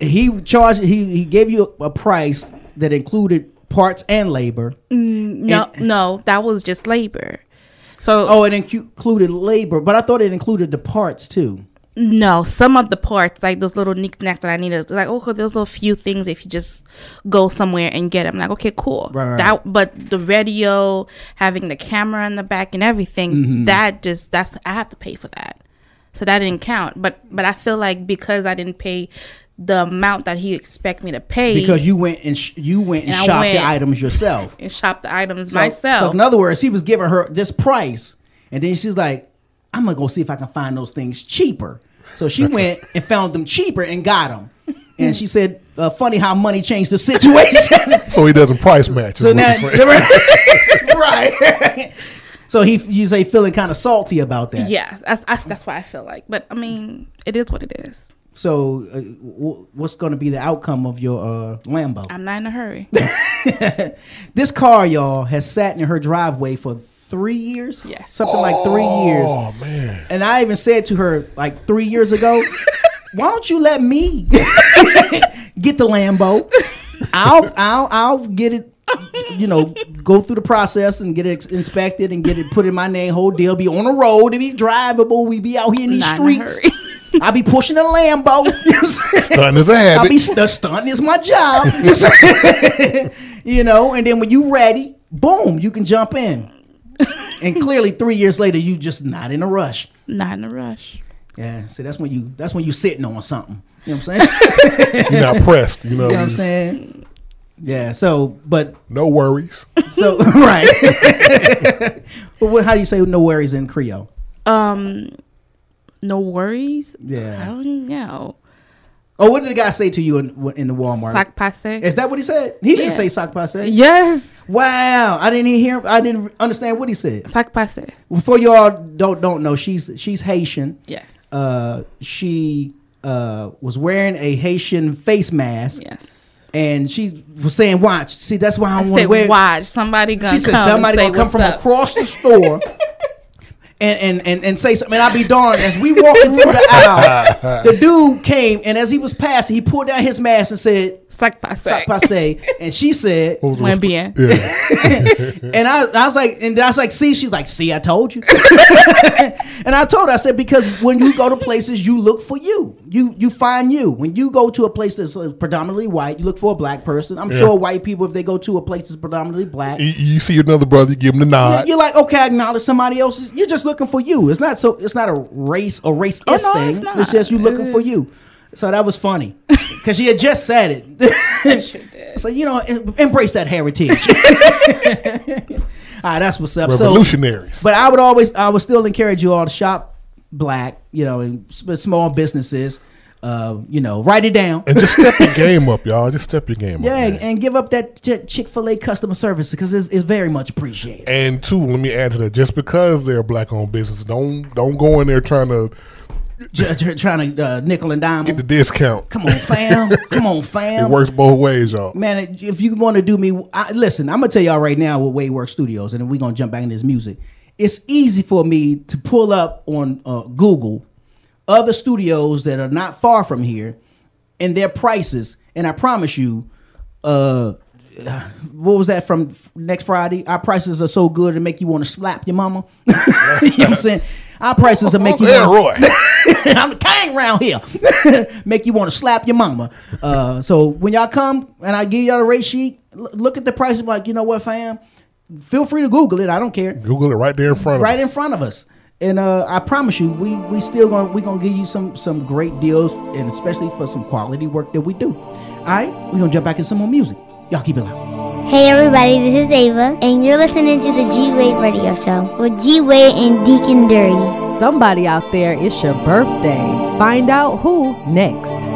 he charged. He he gave you a price that included parts and labor. Mm, no, no, that was just labor. So Oh, it included labor, but I thought it included the parts too. No, some of the parts, like those little knickknacks that I needed, like oh, there's a few things if you just go somewhere and get them. Like, okay, cool. Right, right. That, but the radio, having the camera in the back and everything, Mhm. that just that's I have to pay for that, so that didn't count. But but I feel like because I didn't pay the amount that he expect me to pay Because you went and sh- you went and, And I shopped the items yourself. and shop the items So- myself. So in other words, he was giving her this price, and then she's like, "I'm gonna go see if I can find those things cheaper." So she (laughs) went and found them cheaper and got them. And she said, uh, "Funny how money changed the situation." (laughs) so he doesn't price match. So now, (laughs) right. so he, you say, feeling kind of salty about that. Yes, that's, that's that's what I feel like. But I mean, it is what it is. So, uh, w- what's going to be the outcome of your uh, Lambo? I'm not in a hurry. (laughs) this car, y'all, has sat in her driveway for three years. Yes. something like three years. Oh man! And I even said to her like three years ago, (laughs) "Why don't you let me (laughs) get the Lambo? I'll I'll I'll get it." You know, go through the process and get it inspected and get it put in my name. Whole deal be on the road. It be drivable. We be out here in these Not in a streets. I be pushing a Lambo. (laughs) You know what I'm saying? Stunting is a habit. I be st- stunting is my job. You know, what I'm saying? (laughs) you know, and then when you ready, boom, you can jump in. And clearly, three years later, you just not in a rush. Not in a rush. Yeah, see, that's when you that's when you sitting on something. You know what I'm (laughs) saying? You're not pressed. You know, You know what I'm saying? Yeah. So, but no worries. so right. but what, how do you say no worries in Creole? Um, no worries. Yeah. I don't know. Oh, what did the guy say to you in in the Walmart? Sac passe. Is that what he said? He didn't say sac passe. Yes. Wow, I didn't even hear. I didn't understand what he said. Sac passe. For y'all don't don't know, she's she's Haitian. Yes. Uh, she uh was wearing a Haitian face mask. Yes. And she was saying, "Watch, see, that's why I, I want to wear." watch, somebody gonna She said, "Somebody gonna come "What's from up?" across the store." (laughs) And, and, and, and say something. And I'll be darned. As we walking through the (laughs) aisle, the dude came and as he was passing, he pulled down his mask and said, "Sac passe." Sac passe. And she said, Muy bien. (laughs) (laughs) and I, I was like, and I was like, see, she's like, see, I told you. and I told her, I said, because when you go to places, you look for you. You you find you. When you go to a place that's uh, predominantly white, you look for a black person. I'm Yeah. sure white people, if they go to a place that's predominantly black, You, you see another brother, you give him the nod. you're like, okay, I acknowledge somebody else. You're just looking for you. It's not so. It's not a race or racist Oh, no, thing. it's It's, just you looking for you. So that was funny (laughs) because she had just said it. so (laughs) you know, embrace that heritage. (laughs) all right, that's what's up. So- Revolutionaries. but I would always, I would still encourage you all to shop black. You know, in small businesses. Uh, you know, write it down. And just step your (laughs) game up, y'all. Just step your game yeah, up. man. and give up that Ch- Chick Fil A customer service because it's, it's very much appreciated. And two, let me add to that. Just because they're a black owned business, don't don't go in there trying to trying to uh, nickel and dime. get the discount. Come on, fam. Come on, (laughs) fam. It works both ways, y'all. Man, if you want to do me, I, listen, I'm gonna tell y'all right now with Way Work Studios, and then we're gonna jump back into this music. It's easy for me to pull up on uh, Google other studios that are not far from here and their prices, and I promise you, uh, what was that from next Friday? Our prices are so good to make you want to slap your mama. (laughs) you know what I'm saying? Our prices will make you. Yeah, wanna- Roy. (laughs) I'm the king around here. (laughs) Make you want to slap your mama. Uh, so when y'all come and I give y'all the rate sheet, look at the prices. Like you know what, fam? Feel free to Google it. I don't care. Google it right there in front of right in front of us. And uh, I promise you, we we still gonna we gonna give you some some great deals, and especially for some quality work that we do. All right, we're gonna jump back in some more music. Y'all keep it loud. Hey everybody, this is Ava, and you're listening to the G Wade Radio Show with G Wade and Deacon Dirty. Somebody out there, it's your birthday. Find out who next.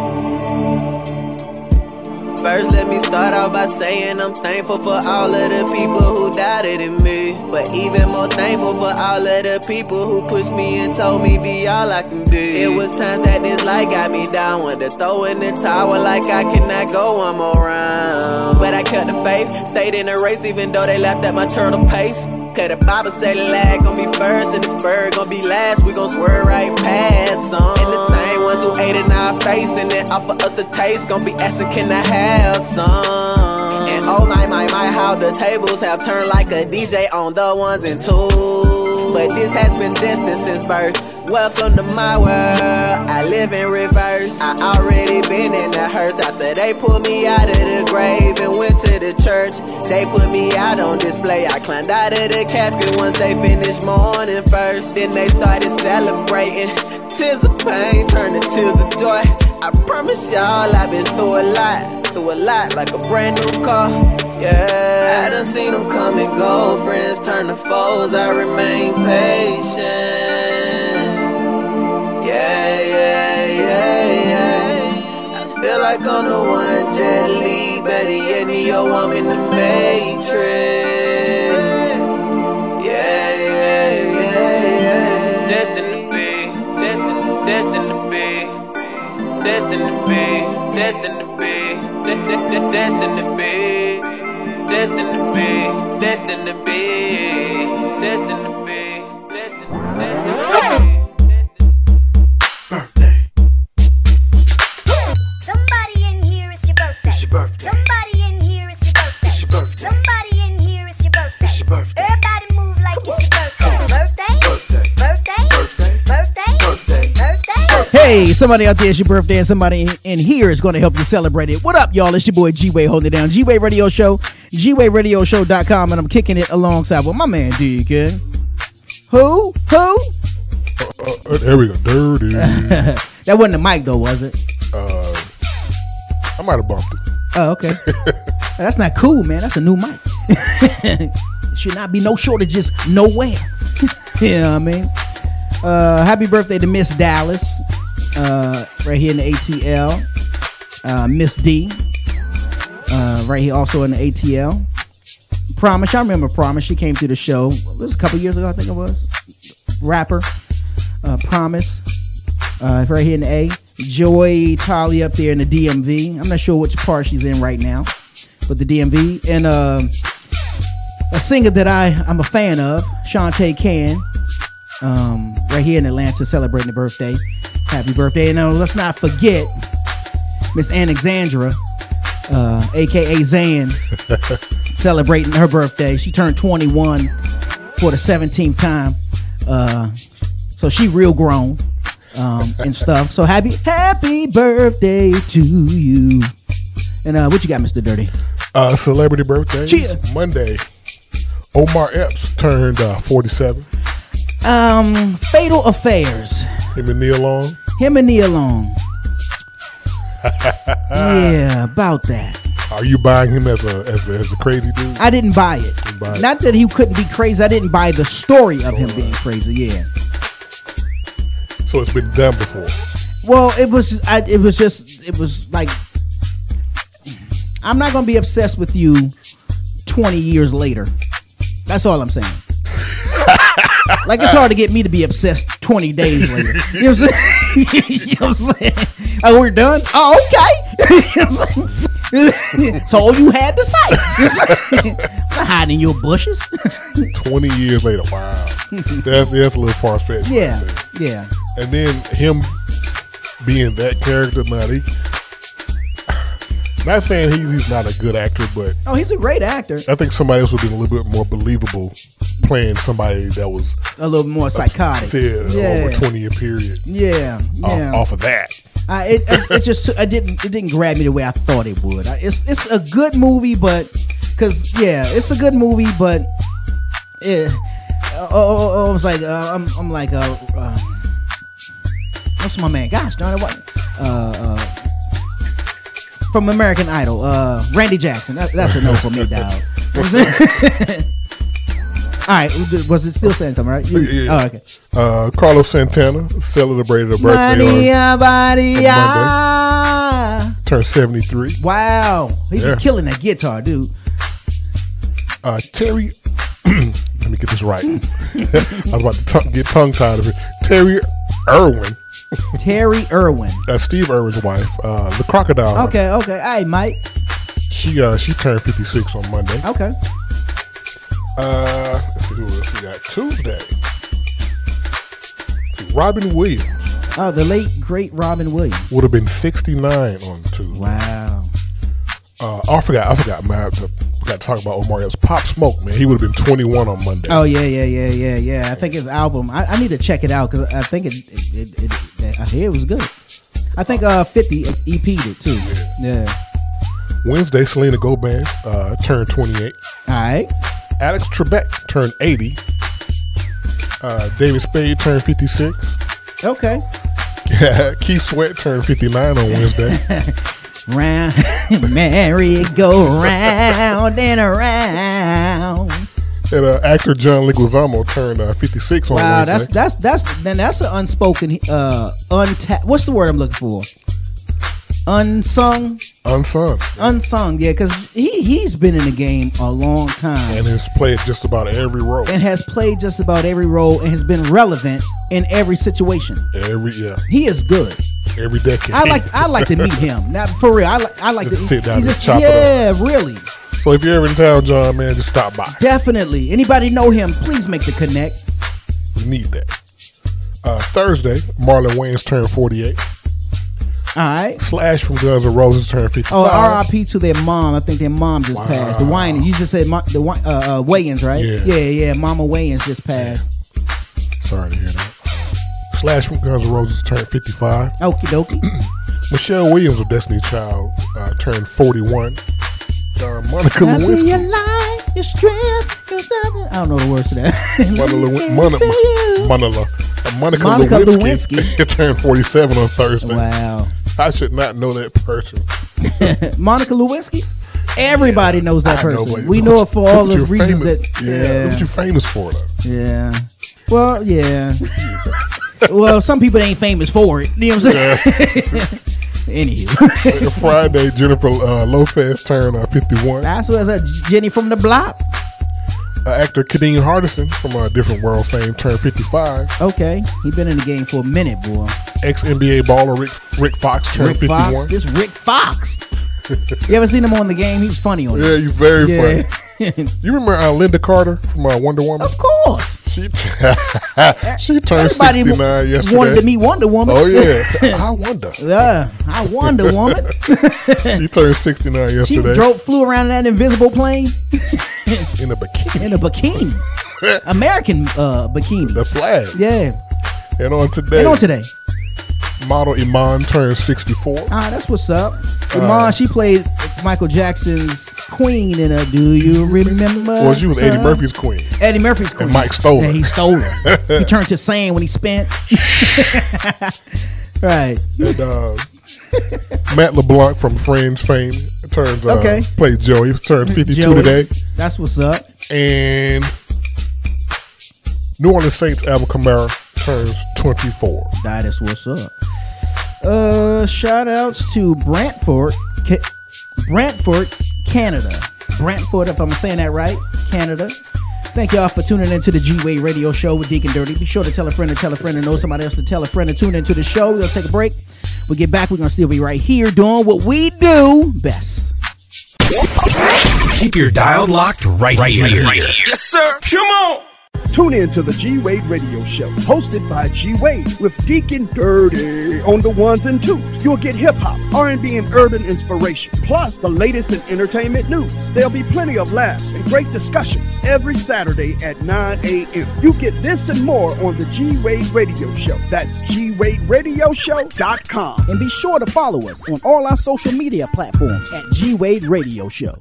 First, let me start out by saying I'm thankful for all of the people who doubted in me. But even more thankful for all of the people who pushed me and told me be all I can be. It was times that this light got me down, wanted to throw in the towel like I cannot go one more round. But I kept the faith, stayed in the race even though they laughed at my turtle pace. Cause the Bible said lag gon' be first and the fur gon' be last. We gon' swerve right past some. And the same ones who ate our face and then offer us a taste Gonna be asking, can I have some? And oh my, my, my, how the tables have turned like a DJ on the ones and twos. But this has been destined since birth. Welcome to my world. I live in reverse. I already been in the hearse after they pulled me out of the grave and went to the church. They put me out on display. I climbed out of the casket once they finished mourning first. Then they started celebrating. Tears of pain turned to tears of joy. I promise y'all I've been through a lot, through a lot like a brand new car. Yeah, I done seen them come and go. Friends turn to foes. I remain patient. Yeah, yeah, yeah, yeah. I feel like I'm the one jet Li. Better yet, Neo, I'm in the Matrix. Destined to be, destined to be, de- de- de- destined to be, destined to be, destined to be, destined to be, destined to be. Hey, somebody out there, it's your birthday, and somebody in, here is going to help you celebrate it. What up, y'all? It's your boy G Wade holding it down. G Wade Radio Show, GWadeRadioShow.com, and I'm kicking it alongside with my man Deacon. Who? Who? Uh, there we go. Dirty. (laughs) that wasn't the mic, though, was it? uh, I might have bumped it. Oh, okay. (laughs) That's not cool, man. That's a new mic. (laughs) Should not be no shortages nowhere. you know what I mean? Uh, happy birthday to Miss Dallas, uh, right here in the ATL. Uh, Miss D, uh, right here also in the ATL. Promise, I remember Promise. She came through the show. It was a couple years ago, I think it was. Rapper, uh, Promise, uh, right here in the A. Joy Tolly up there in the DMV. I'm not sure which part she's in right now, but the DMV and uh, a singer that I I'm a fan of, Shantae Can, um, right here in Atlanta, celebrating the birthday. Happy birthday! And uh, let's not forget Miss Alexandra, uh, aka Zan, (laughs) celebrating her birthday. She turned 21 for the 17th time, uh, so she real grown um, and stuff. So happy happy birthday to you! And uh, what you got, Mister Dirty? Uh, celebrity birthday. Cheer. Monday. Omar Epps turned uh, 47. Um, Fatal Affairs. Him and Nia Long. Him and Nia Long. (laughs) yeah, about that. Are you buying him as a as a, as a crazy dude? I didn't buy it. buy it. Not that he couldn't be crazy. I didn't buy the story of him being crazy. Yeah, So it's been done before. Well, it was. I, it was just. It was like. I'm not gonna be obsessed with you 20 years later. That's all I'm saying. Like it's hard to get me to be obsessed 20 days later. You know what I'm saying? (laughs) you know what I'm saying? Oh, we're done. Oh, okay. (laughs) You know what I'm saying? so all you had to say. (laughs) You know what I'm saying? I'm not hiding in your bushes. 20 years later, wow. That's that's a little far fetched. yeah, yeah. And then him being that character, he, not saying he's, he's not a good actor, but Oh, he's a great actor. I think somebody else would be a little bit more believable playing somebody that was A little more psychotic. yeah, Yeah. over 20 year period Yeah, yeah. off, off of that. I, it, it, it just I didn't it didn't grab me the way I thought it would. I, it's it's a good movie, but because yeah, it's a good movie, but yeah, uh, oh, oh, oh, I was like uh, I'm I'm like uh, uh what's my man? Gosh darn it, what? Uh, uh, from American Idol, uh, Randy Jackson. That, that's a no for me, dog. (laughs) (laughs) All right, was it still saying something right? You- Yeah, yeah. Oh, okay. Uh, Carlos Santana celebrated a birthday on, Maria, Maria. turned 73. Wow, he's Yeah. been killing that guitar, dude. Uh, Terry, (clears throat) let me get this right. (laughs) I was about to tongue get tongue tied of it. Terry Irwin, (laughs) Terry Irwin. that's Steve Irwin's wife, uh, the crocodile. Okay, okay. Hey, Mike. She uh, she turned 56 on Monday. Okay. Uh, let's see who else we got. Tuesday. Robin Williams Oh, the late great Robin Williams. would have been 69 on Tuesday. Wow. Uh, oh, I forgot. I forgot. Man, I forgot to talk about Omar Epps. Pop Smoke, man. He would have been 21 on Monday. Oh yeah, yeah, yeah, yeah, yeah. I think his album. I, I need to check it out because I think it. it, it, it I hear it was good. I think uh 50 EP'd it too. Yeah. Wednesday, Selena Gomez uh, turned 28. All right. Alex Trebek turned 80. Uh, David Spade turned 56. Okay. Yeah, (laughs) Keith Sweat turned 59 on Wednesday. (laughs) Round, (laughs) merry go round and around. and uh, actor John Leguizamo turned uh, 56 on Wow, Wednesday. that's that's that's then that's an unspoken uh untapped. What's the word I'm looking for? Unsung, Unsung. unsung. Yeah, because he he's been in the game a long time And has played just about every role. and has played just about every role and has been relevant in every situation. Every, yeah. He is good. Every decade. I like I like to meet him. (laughs) Now for real, I like I like Just to sit down and just- chop it yeah, really. So if you're ever in town, John, man, just stop by. Definitely. Anybody know him? Please make the connect. We need that. Uh, Thursday, Marlon Wayans turned 48. All right. Slash from Guns N' Roses turned 55. Oh, R.I.P. to their mom. I think their mom just passed. The Wayne. You just said the uh, uh, Wayans, right? Yeah. yeah, yeah. Mama Wayans just passed. Sorry to hear that. Slash from Guns N' Roses turned 55. Okie dokie. (clears throat) Michelle Williams of Destiny Child uh, turned 41. Uh, Monica Lewinsky. your life, your strength, your. I don't know the words to that. (laughs) Monica, Lew- Mon- Monica, Monica, Monica Lewinsky, Lewinsky. (laughs) turned 47 on Thursday. Wow. I should not know that person. (laughs) Monica Lewinsky. Everybody knows that I person. but we know it for all the reasons famous- that. Yeah, Yeah. what you're famous for, though. Yeah. Well, yeah. (laughs) well, some people ain't famous for it. You know what I'm saying? (laughs) Anywho. Friday, Jennifer uh, Lopez turned uh, 51. That's what I said. Jenny from the block. Uh, actor Kadeem Hardison from uh, Different World fame turned 55. Okay. He been in the game for a minute, boy. Ex NBA baller Rick, Rick Fox turned Rick 51. Fox. This Rick Fox. (laughs) you ever seen him on the game? He's funny on it. Yeah, he's very Yeah. funny. (laughs) You remember uh, Lynda Carter from uh, Wonder Woman? Of course. She (laughs) she turned Everybody 69 w- yesterday. wanted to meet Wonder Woman. Oh yeah, I wonder. Yeah, I Wonder Woman. She turned 69 yesterday. she drove, flew around in that invisible plane in a bikini. in a bikini, American uh, bikini. The flag. Yeah. And on today, And on today. Model Iman turned 64. Ah, that's what's up. Uh, Iman, she played Michael Jackson's Queen in a Do You Remember? Well, she was Eddie Murphy's queen. Eddie Murphy's Queen. And Mike stole her. Yeah, he stole her. (laughs) he turned to sand when he spent. (laughs) right. And uh, Matt LeBlanc from Friends fame turns uh, Okay. played Joey. He turned 52 Joey. today. That's what's up. And New Orleans Saints Alvin Kamara turns 24. That is what's up. Uh, shout outs to Brantford, Ca- Brantford, Canada. Brantford, if I'm saying that right, Canada. Thank y'all for tuning into the G Wade Radio Show with Deacon Dirty. Be sure to tell a friend to tell a friend and know somebody else to tell a friend to tune into the show. We're gonna take a break. We'll get back. We're gonna still be right here doing what we do best. Keep your dial locked right, here. Yes, sir. Come on. Tune in to the G Wade Radio Show, hosted by G Wade with Deacon Dirty on the ones and twos. You'll get hip hop, R&B, and urban inspiration, plus the latest in entertainment news. There'll be plenty of laughs and great discussions every Saturday at 9 a.m. You get this and more on the G Wade Radio Show. That's G Wade Radio GWadeRadioShow.com. And be sure to follow us on all our social media platforms at G Wade Radio Show.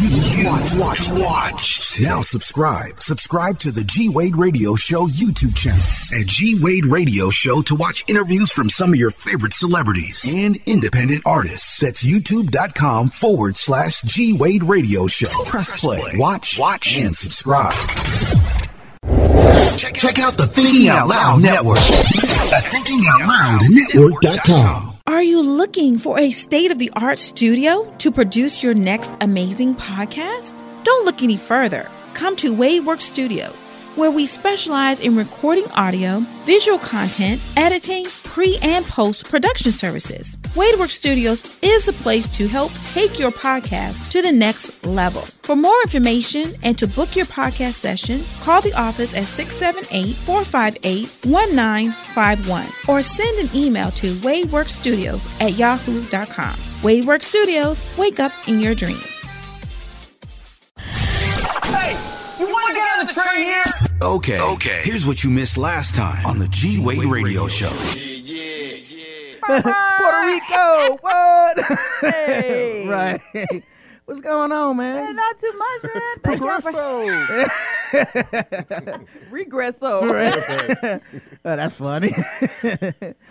You watch, watch, watch. Now subscribe. Subscribe to the G Wade Radio Show YouTube channel at G Wade Radio Show to watch interviews from some of your favorite celebrities and independent artists. That's youtube.com forward slash G Wade Radio Show. Press play, watch, watch, and subscribe. Check out the Thinking Out Loud Network at thinkingoutloudnetwork.com. Are you looking for a state of the art studio to produce your next amazing podcast? Don't look any further. Come to Wadeworks Studios, where we specialize in recording audio, visual content, editing, pre and post production services. Wadeworks Studios is the place to help take your podcast to the next level. For more information and to book your podcast session, call the office at 678 458 1951 or send an email to wadeworkstudios at yahoo.com. Wadeworks Studios, wake up in your dreams. Hey, you want to get on the train here? Okay. Okay. Here's what you missed last time on the G Wade Radio Show. (laughs) Puerto Rico, what? Hey. (laughs) right. What's going on, man? not too much, man. For- (laughs) Regresso. Right. oh, that's funny.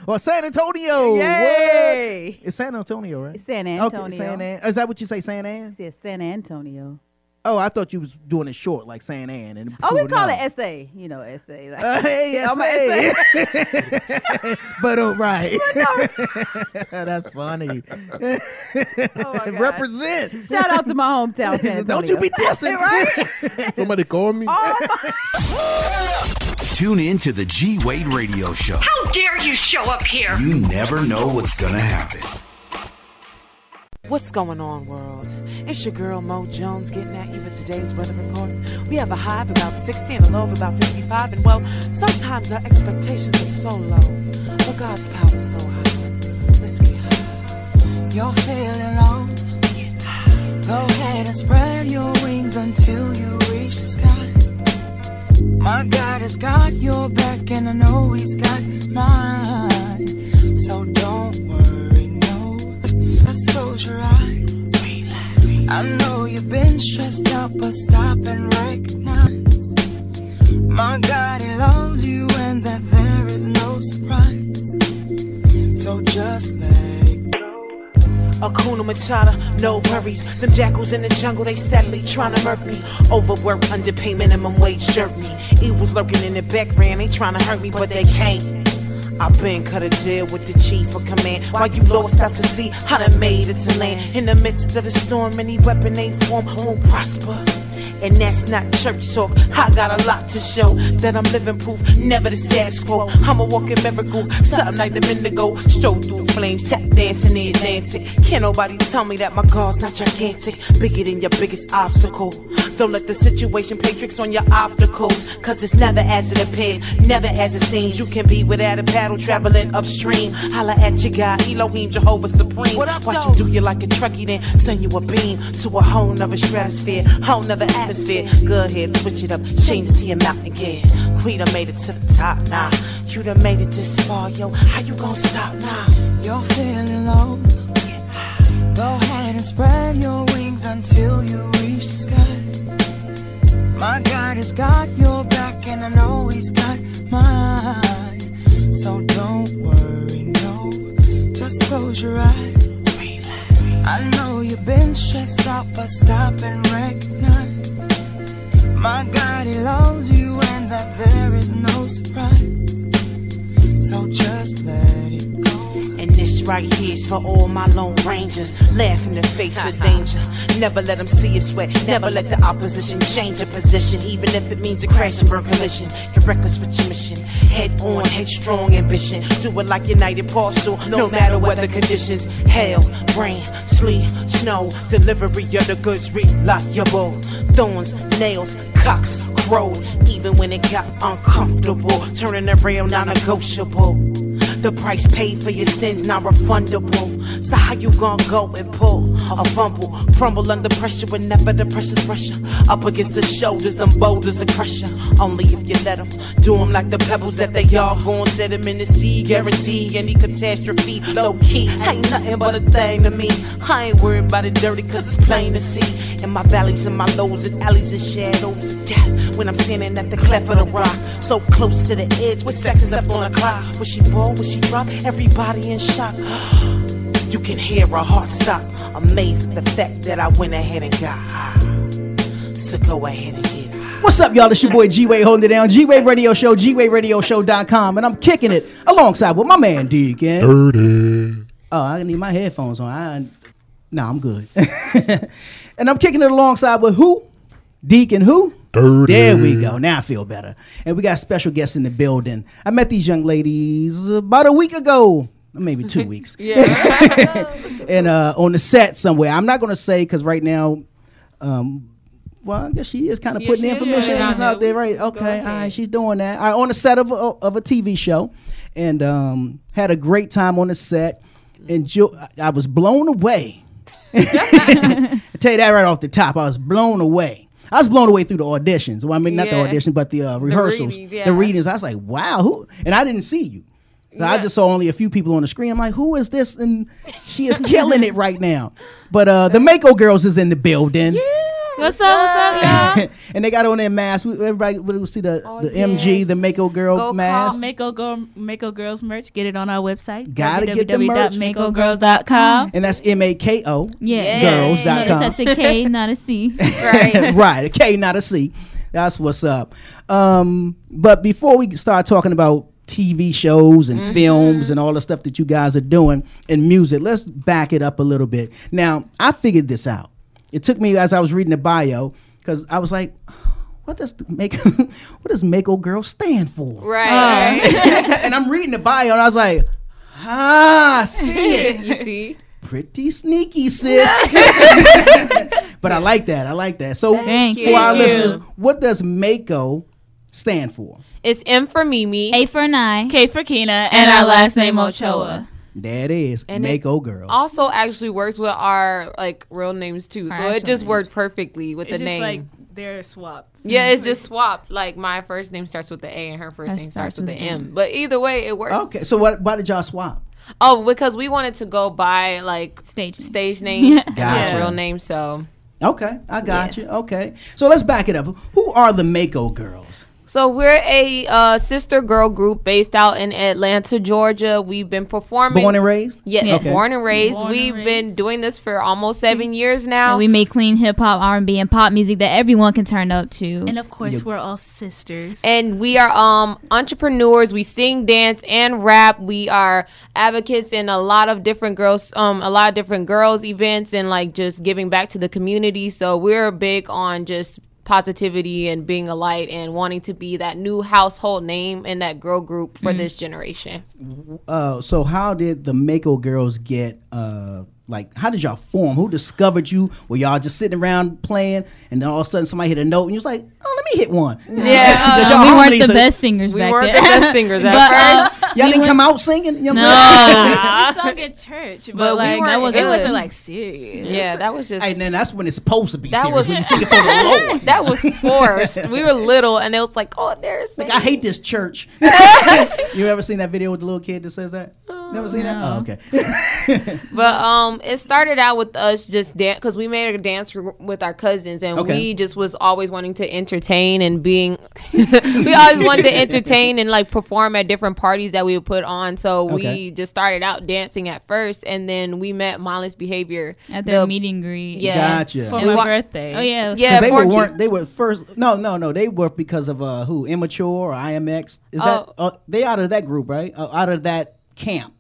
well, San Antonio. Yay. What? It's San Antonio, right? It's San Okay, Antonio. San An- Is that what you say, San An? It's San Antonio. Oh, I thought you was doing it short, like San An. And Oh, we call know. it essay. You know, essay. Like, Uh, hey, (laughs) I'm a essay. (laughs) but uh, right. (laughs) That's funny. Represent. Oh Shout out to my hometown, San Antonio. Don't you be dissing. right? Somebody call me. Tune in to the G Wade Radio Show. How dare you show up here? You never know what's gonna happen. What's going on, world? It's your girl Mo Jones getting at you with today's weather report. We have a high of about 60 and a low of about 55, and well, sometimes our expectations are so low, but God's power is so high. Let's get high. You're feeling low. Go ahead and spread your wings until you reach the sky. My God has got your back, and I know He's got mine. So don't worry. Close your eyes. I know you've been stressed out, but stop and recognize. My God, He loves you, and that there is no surprise. So just let it Akuna Matata, no worries. Them jackals in the jungle, they steadily trying to murk me. Overwork, underpay, minimum wage jerk me. Evil's lurking in the background, they trying to hurt me, but they can't. I've been cut a deal with the chief of command. While you lost out to sea, I done made it to land. In the midst of the storm, any weapon they form won't prosper. And that's not church talk. I got a lot to show that I'm living proof, never the status quo. I'm a walking miracle, something like the Indigo. Stroll through the flames, tap dancing in the Atlantic. Can't nobody tell me that my God's not gigantic, bigger than your biggest obstacle. Don't let the situation play tricks on your opticals, cause it's never as it appears, never as it seems. You can be without a paddle traveling upstream. Holla at your God, Elohim, Jehovah Supreme. Watch him do you like a Trekkie, then send you a beam to a whole nother stratosphere, whole nother atmosphere. Go ahead, switch it up, change it to your gear. We done made it to the top now. You done made it this far, yo. How you gonna stop now? You're feeling low. Go ahead and spread your wings until you reach the sky. My God has got your back, and I know He's got mine. So don't worry, no. Just close your eyes. I know you've been stressed out, but stop and recognize. My God, He loves you, and that there is no surprise. So just let it go. right here's for all my lone rangers. Laugh in the face of uh-huh. danger. Never let them see you sweat. Never let the opposition change your position, even if it means a crash and burn collision. You're reckless with your mission. Head on, headstrong ambition. Do it like United Parcel, no matter weather conditions. Hail, rain, sleet, snow. Delivery of the goods reliable. Thorns, nails, cocks, crow. Even when it got uncomfortable, turning the rail non-negotiable. The price paid for your sins not refundable. So how you gonna go and pull a fumble, crumble under pressure whenever the pressure's pressure? Up against the shoulders, them boulders are crusher. Only if you let them do them like the pebbles that they all gon' set them in the sea. Guarantee any catastrophe, low key ain't nothing but a thing to me. I ain't worried about it dirty cause it's plain to see. In my valleys and my lows and alleys and shadows of death. When I'm standing at the cleft of the rock, so close to the edge with seconds left on the clock. Will she fall? Will she drop? Everybody in shock. You can hear her heart stop. Amazed at the fact that I went ahead and got high. So go ahead and get high. What's up, y'all? It's your boy G Wade holding it down. G Wade Radio Show, G Wade Radio Show.com, and I'm kicking it alongside with my man Deacon. Dirty. Oh, I need my headphones on. I, no, I'm good. (laughs) and I'm kicking it alongside with who? Deacon who? Dirty. There we go. Now I feel better. And we got special guests in the building. I met these young ladies about a week ago. Maybe two (laughs) weeks. yeah. (laughs) and uh, on the set somewhere. I'm not going to say because right now, um, well, I guess she is kind of Yeah, putting the information Yeah. out there, right? Okay, all right, she's doing that. All right, on the set of a, of a TV show, and um, had a great time on the set. And I- was blown away. I (laughs) tell you that right off the top, I was blown away. I was blown away through the auditions. Well, I mean, not the audition, but the uh, rehearsals, readings, the readings. I was like, wow, who? And I didn't see you. So I just saw only a few people on the screen. I'm like, who is this? And she is killing it right now. But uh, the Mako girls is in the building. Yeah. What's up? What's up, y'all? (laughs) and they got on their masks. We, everybody will see the, the MG, the Mako girl mask. Mako Girl, Mako Girls merch. Get it on our website. Gotta get the merch. www.makogirls.com. And that's M A K O. Yeah. Girls.com. Notice that's a K, (laughs) not a C. Right. (laughs) right. A K, not a C. That's what's up. Um, but before we start talking about TV shows and Mm-hmm. films and all the stuff that you guys are doing and music, let's back it up a little bit. Now, I figured this out. It took me as I was reading the bio because I was like, what does make (laughs) what does Mako Girl stand for? Right. (laughs) and I'm reading the bio and I was like, ah, see (laughs) it. you see? Pretty sneaky, sis. but I like that. I like that. So Thank for our you. listeners, what does Mako stand for? It's M for Mimi. A for Nye. K for Kina. And our last name Ochoa. There it is. And it Mako girl. Also, actually works with our like real names too. Our So it just names. worked perfectly with It's the just name. like they're swapped. yeah, it's just (laughs) swapped. Like my first name starts with the A and her first That name starts starts with the with M. But either way, it works. Okay, so what? Why did y'all swap? Oh, because we wanted to go by like stage stage (laughs) names and Gotcha. our real names. So Okay, I got you. Okay, so let's back it up. Who are the Mako girls? So we're a uh, sister girl group based out in Atlanta, Georgia. We've been performing. Born and raised? Yes, Yes. Okay. born and raised. Born We've been doing this for almost seven years now. And we make clean hip hop, R and B, and pop music that everyone can turn up to. And of course, we're all sisters. and we are um entrepreneurs. We sing, dance, and rap. We are advocates in a lot of different girls, um, a lot of different girls events, and like just giving back to the community. So we're big on just positivity and being a light and wanting to be that new household name in that girl group for Mm. this generation. Uh, so how did the Mako girls get? Uh, like, how did y'all form? Who discovered you? Were y'all just sitting around playing, and then all of a sudden somebody hit a note, and you was like, "Oh, let me hit one." Yeah, (laughs) uh, y'all we weren't the are- best singers We back weren't then. the best singers at (laughs) But, uh, first. Y'all we didn't come out singing. You know No. what I'm saying? we sung at church, but, But we like weren't it good. wasn't like serious. Yeah, that was just. And then that's when it's supposed to be That serious. was when you sing it for the (laughs) Lord. that was forced. (laughs) We were little, and it was like, oh, there's. Like I hate this church. (laughs) you ever seen that video with the little kid that says that? Uh, Never seen that? Oh, okay. (laughs) (laughs) But um, it started out with us just dance because we made a dance r- with our cousins, and Okay. we just was always wanting to entertain and being. (laughs) we always wanted to entertain and like perform at different parties that we would put on. So Okay. we just started out dancing at first, and then we met Mindless Behavior At their The- meet and greet. Yeah, Gotcha. For And my wa- birthday. Oh yeah. it was Yeah, 'Cause they were, weren't they were first no no no they were because of uh who immature or IMX is that Oh. uh, they out of that group right uh, out of that camp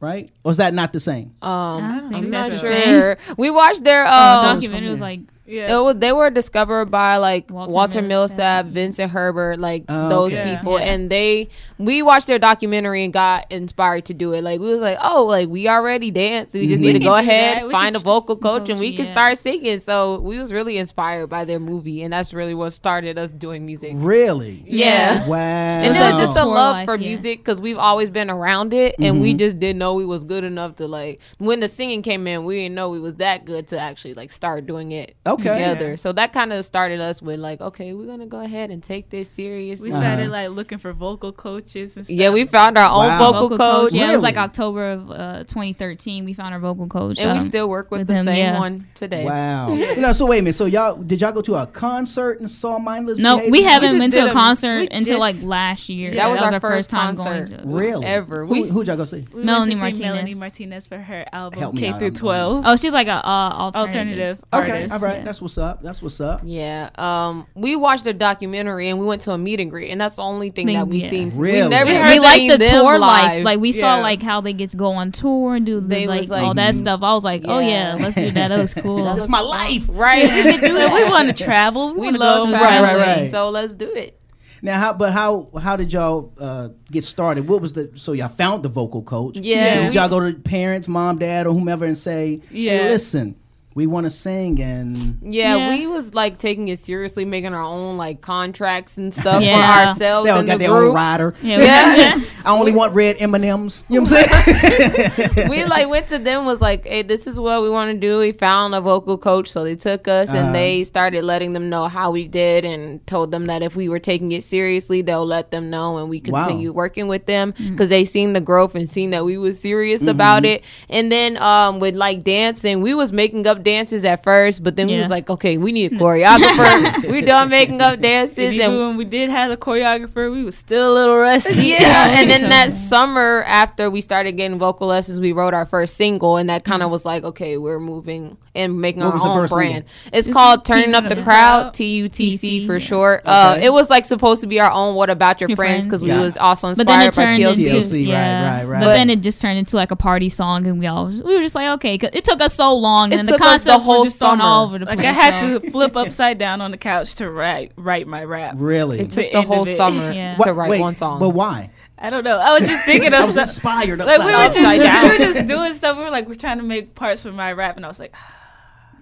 right? Or is that not the same? Um, I'm that's not the same. sure. (laughs) We watched their uh, documentary It was like It was, they were discovered by like Walter Walter, Millsap, Vincent Herbert, like Oh, those okay. people, Yeah. and they we watched their documentary and got inspired to do it. Like we was like, oh, like we already dance, we just Mhm. need to go ahead, that. Find a vocal coach, and we can start singing. So we was really inspired by their movie, and that's really what started us doing music. Really? Yeah. Wow. And then just a love life, for yeah. music because we've always been around it, and we Mhm. just didn't know we was good enough to like. When the singing came in, we didn't know we was that good to actually like start doing it Okay. Together. Yeah. So that kind of started us with like, okay, we're gonna go ahead and take this serious. We Uh-huh. started like looking for vocal coaches and stuff. Yeah, we found our own Wow. vocal, coach, Yeah, it was like October of uh, 2013. We found our vocal coach, and we um, still work with, with the him, same yeah. one today. Wow. (laughs) no, so wait a minute. So y'all did y'all go to a concert and saw Mindless No, Behavior? we haven't just been to a a- concert we until like last year. Yeah, That was our first first time concert. going to. Really? Ever. Who, We- who'd y'all go see? We Melanie went to see Melanie Martinez. Martinez for her album K through 12. Oh, she's like a uh, alternative. alternative Okay, artist. all right. Yeah. That's what's up. That's what's up. Yeah. Um, we watched the documentary and we went to a meet and greet, and that's the only thing Thing- that we yeah. seen. Really? We never Yeah. we like seen the them tour live. life. Like we saw like how they get to go on tour and do the, They like, like- all that stuff. I was like, oh yeah, Yeah. let's do that. That looks cool. (laughs) That's my life. right. We could do (laughs) that. we want to travel. We, We love go. Traveling, right, right. So let's do it. Now, how? But how? How did y'all uh, get started? What was the? So y'all found the vocal coach. Yeah, Did we- y'all go to parents, mom, dad, or whomever, and say, "Hey, listen, we want to sing," and Yeah, Yeah. we was like taking it seriously, making our own like contracts and stuff Yeah. for ourselves they all in got the their own rider. Yeah, Yeah. (laughs) (laughs) I only want red M and M's. You know what I'm (laughs) saying? we like went to them was like, hey, this is what we want to do. We found a vocal coach, so they took us Uh-huh. and they started letting them know how we did and told them that if we were taking it seriously, they'll let them know and we Wow. continue working with them because they seen the growth and seen that we was serious about Mm-hmm. it. And then um with like dancing, we was making up dances at first, but then we was like, okay, we need a (laughs) choreographer. (laughs) we done making up dances And and when we did have a choreographer, we was still a little rusty. (laughs) yeah, and then that summer after we started getting vocal lessons, we wrote our first single, and that kind of was like, okay, we're moving and making What was our own brand. single? It's called Turning "Turning Up Up the the Crowd," Crowd. T U T C for yeah. short. Uh, it was like supposed to be our own "What About Your Your Friends" Friends. because we Yeah. was also But then inspired it by turned TLC. into TLC, right, yeah. right, right. But then it just turned into like a party song, and we all we were just like, okay, 'cause it took us so long, It and the took us the whole were just thrown summer. all over the Like. I had so- to flip upside down on the couch to write write my rap. really? It took The the whole summer (laughs) Yeah. to write wait, one song. But why? I don't know. I was just thinking (laughs) I of was stuff. inspired. Like we were just we were just doing stuff. We were like we're trying to make parts for my rap, and I was like. (sighs)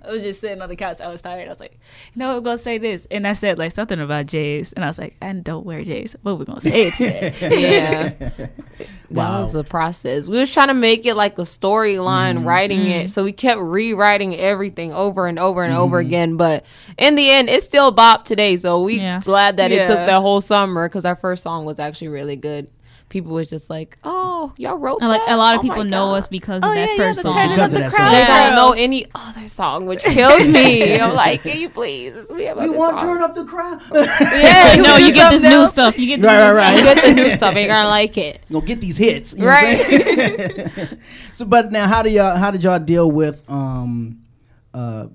I was just sitting on the couch. I was tired. I was like, you know, we're gonna say this, and I said like something about J's, and I was like, I don't wear J's, but we're gonna say it today. (laughs) yeah. (laughs) Wow. That was a process. We was trying to make it like a storyline, Mm-hmm. writing it. So we kept rewriting everything over and over and over Mm-hmm. again. But in the end, it's still bop today. So we Yeah. glad that it took that whole summer because our first song was actually really good. People was just like, "Oh, y'all wrote And, like that? a lot of Oh people know God." us because Oh, of that yeah, yeah, first the song. Because of the that Crowd song. They don't know any other song, which kills me. (laughs) I'm like, "Can you please? We have We other want to turn up the crowd. (laughs) Yeah, (laughs) no, you get this something new stuff. You get this Right, new right, You stuff. get the new stuff. Ain't gonna like it. You Gonna get these hits, you know what I'm saying? so, but now, how do y'all? How did y'all deal with, um, uh,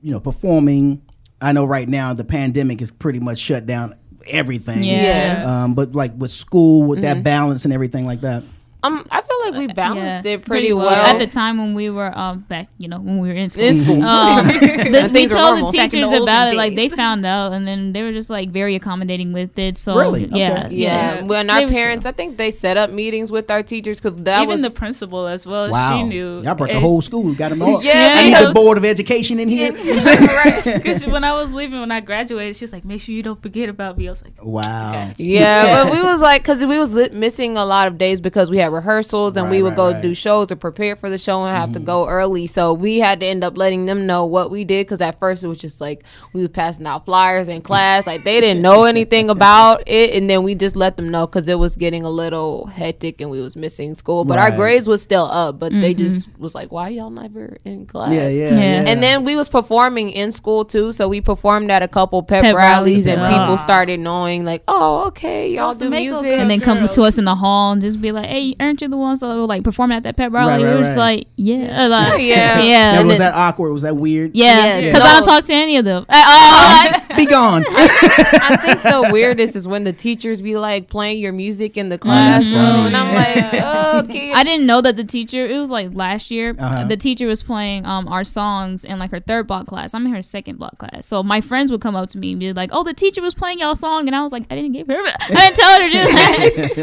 you know, performing? I know right now the pandemic is pretty much shut down everything. Yes. Um, but like with school, with Mm-hmm. that balance and everything like that. Um, I feel like we balanced Yeah, it pretty, well. At the time when we were um back, you know, when we were in school, In school. um, (laughs) the, we told the Back the teachers olden about it. Like they found out, and then they were just like very accommodating with it. So Really? yeah, Okay. Yeah, Yeah. when our parents, I think they set up meetings with our teachers because that Even was the principal as well. Wow, She knew. y'all brought the whole school. Got them all. (laughs) Yeah, I need because- this board of education in here. (laughs) right. Because when I was leaving, when I graduated, she was like, "Make sure you don't forget about me." I was like, wow. Yeah, but we was like, because we was missing a lot of days because we had rehearsals and we would right, go right. Mm-hmm. do shows or prepare for the show and have to go early. So we had to end up letting them know what we did because at first it was just like we was passing out flyers in class, like they didn't know anything (laughs) about it, and then we just let them know because it was getting a little hectic and we was missing school. But our grades was still up, but they just was like, why y'all never in class? Yeah, yeah, Yeah. yeah. And then we was performing in school too, so we performed at a couple pep, Pep rallies, rallies, and yeah. people started knowing like, oh, okay, y'all Those do music. and then come to us in the hall and just be like, "Hey, aren't you the ones that were like performing at that pep rally?" Right, we right, were just right. like, "Yeah, like, Yeah. yeah." Now, was that awkward? Was that weird? Yeah, Yes. because No. I don't talk to any of them. (laughs) Uh, oh, I, Be gone. (laughs) I think the (laughs) weirdest is when the teachers be like playing your music in the classroom, and I'm like, oh, okay. I didn't know that the teacher. It was like last year. Uh-huh. The teacher was playing um our songs in like her third block class. I'm in her second block class. So my friends would come up to me and be like, "Oh, the teacher was playing y'all song," and I was like, "I didn't give her. (laughs) I didn't tell her to do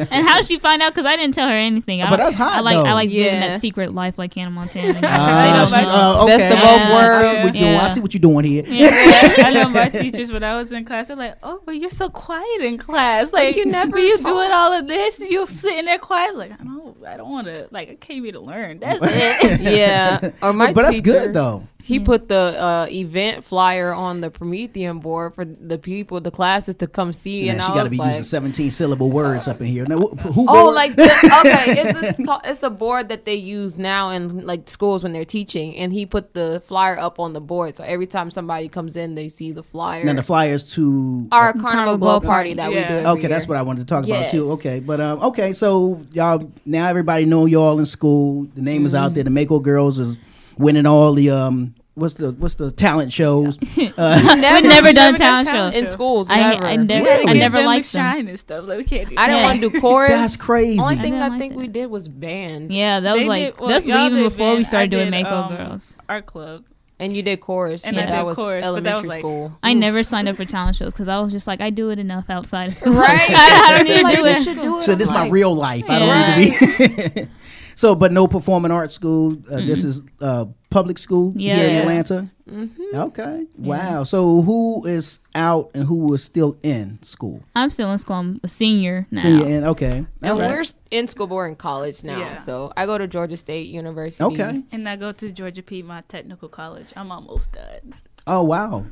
that." and how did she find out? Because I didn't tell her anything. I But that's hot, I like though. I like living that secret life like Hannah Montana. They don't she- uh, okay. Best of both I see worlds. what you're doing. I see what you're doing here. I know my teachers when I was in class, they're like, "Oh, but you're so quiet in class. Like, Like, you never you talk." doing all of this, you sitting there quiet. Like, I don't, I don't want to. Like, I came here to learn. That's it. (laughs) yeah. Or my But that's good, though. He put the uh, event flyer on the Promethean board for the people, the classes to come see, Man, and she got to be like, using 17 syllable words up in here. Now, wh- who Oh, board? like the, (laughs) okay, it's this, ca- it's a board that they use now in like schools when they're teaching, and he put the flyer up on the board, so every time somebody comes in, they see the flyer. Now the flyers to Our Carnival Glow party that we do every Okay, that's what I wanted to talk about too. Okay, but um, okay, so y'all now everybody know y'all in school. The name is out Mm-hmm. there. The Mako Girls is winning all the um, what's the what's the talent shows? (laughs) Uh, We've never done talent shows in schools. I, never. I never, Really? I never liked them. shine and stuff. Like, we can't do. I didn't that. want to do (laughs) chorus. That's crazy. Only thing didn't I like think that. we did was band. Yeah, that was They like did- well, that's even did before we started I doing did, Mako um, Girls. Art club. And you did chorus. And yeah, I that did was chorus, but that was elementary like- school. I never signed up for talent shows because I was just like, I do it enough outside of school. Right? (laughs) I don't need to Like, do it. should do it. so this is my Like- real life. I don't need to be. (laughs) so, but no performing arts school. Uh, this is uh, public school here in Atlanta. Mm-hmm. Okay. Wow. So who is out and who is still in school? I'm still in school. I'm a senior now. So you're in. Okay. And All right. we're in school, but we're in college now. Yeah. So I go to Georgia State University. Okay. And I go to Georgia Piedmont Technical College. I'm almost done. Oh wow,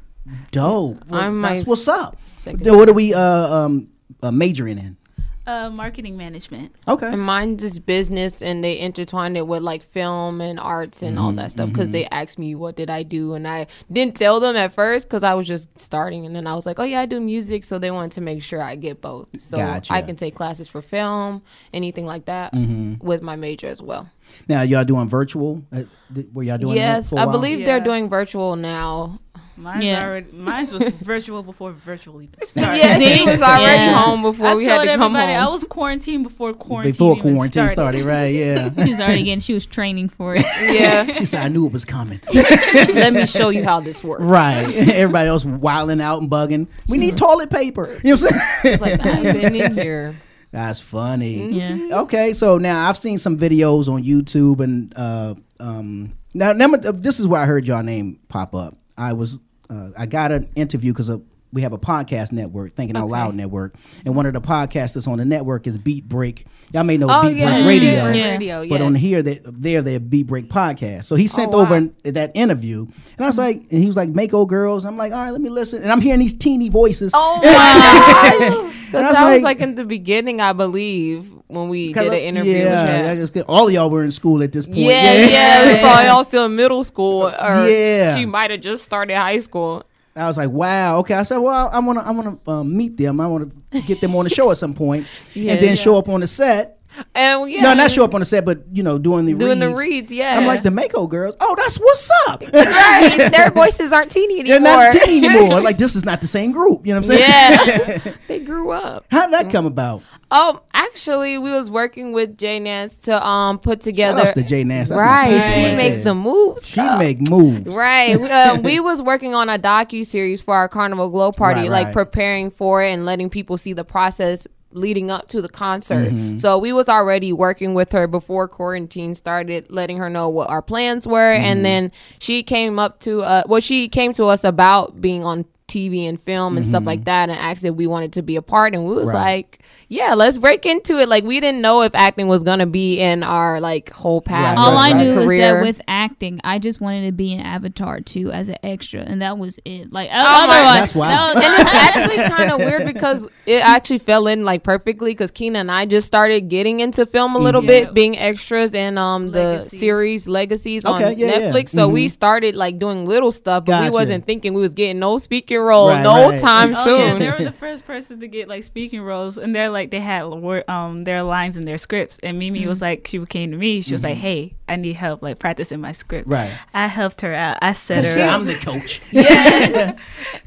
dope. Well, I'm my that's what's up. what are we uh, um uh, majoring in? Uh, marketing management. Okay. And mine's just business, and they intertwined it with like film and arts and all that stuff. Because they asked me what did I do, and I didn't tell them at first because I was just starting, and then I was like, oh yeah, I do music. So they wanted to make sure I get both, so Gotcha. I can take classes for film, anything like that, Mhm. with my major as well. Now y'all doing virtual? Uh, were y'all doing? yes, I a I while? believe they're doing virtual now. Mine's Yeah. already. Mine was (laughs) virtual before virtual even started. Yeah, she was (laughs) already Yeah. home before I we had to come home. I was quarantined before quarantine. Before even quarantine started. started. right? Yeah. (laughs) She was already getting. She was training for it. yeah, she said, "I knew it was coming." let me show you how this works. right. Everybody else wilding out and bugging. We need toilet paper. You know what I'm saying? It's like I've been in here. That's funny. Yeah. Okay, so now I've seen some videos on YouTube and uh, um, now number, this is where I heard y'all name pop up. I was uh, I got an interview because we have a podcast network, Thinking Out Loud Network, and one of the podcasters on the network is Beat Break. Y'all may know Oh, Beat yeah, Break Radio, Radio, but on here they, there they're Beat Break podcast. So he sent Oh, over wow. an- that interview, and I was like, and he was like, "Mako girls." I'm like, "All right, let me listen," and I'm hearing these teeny voices. Oh (laughs) my gosh. That sounds like- like, in the beginning, I believe, when we did an interview. Yeah, with all y'all were in school at this point. Yeah, yeah, we probably (laughs) all still in middle school, or Yeah. she might have just started high school. I was like, wow, okay. I said, well, I want to, I want to um, meet them. I want to get them on the show at some point, Yeah. (laughs) and then Yeah. show up on the set. And yeah, No, not show up on the set, but you know, doing the doing reads. the reads. Yeah, I'm like the Mako girls. Oh, that's what's up. right. (laughs) Their voices aren't teeny They're anymore. not teen (laughs) anymore. Like this is not the same group. You know what I'm saying? Yeah, (laughs) they grew up. How did that come about? Um, actually, we was working with Jay Nance to um put together. Shout outs to Jay Nance. That's right, she right make there. the moves. She make moves. Right. We, uh, we was working on a docu series for our Carnival Glow party, Right, like right. preparing for it and letting people see the process leading up to the concert. Mhm. So we was already working with her before quarantine started, letting her know what our plans were, Mhm. and then she came up to uh, well, she came to us about being on TV and film and stuff Mhm. like that, and asked if we wanted to be a part, and we was Right. like, "Yeah, let's break into it." Like we didn't know if acting was gonna be in our like whole path. All of I our knew is career. that with acting, I just wanted to be an Avatar too as an extra, and that was it. Like Oh my- otherwise, That's wild. that was- and it's (laughs) actually kind of weird because it actually fell in like perfectly because Kina and I just started getting into film a little Mhm. bit, being extras in um the series Legacies Okay, on yeah, yeah. Netflix. So we Mhm. started like doing little stuff, but Gotcha. we wasn't thinking we was getting no speaking role Right, no right. time Oh, soon. yeah, they were the first person to get like speaking roles, and they're like they had um their lines in their scripts. And Mimi was like, she came to me, she was like, Mhm. "Hey, I need help like practicing my script." Right. I helped her out. I set her. Up. I'm the coach. (laughs) Yes.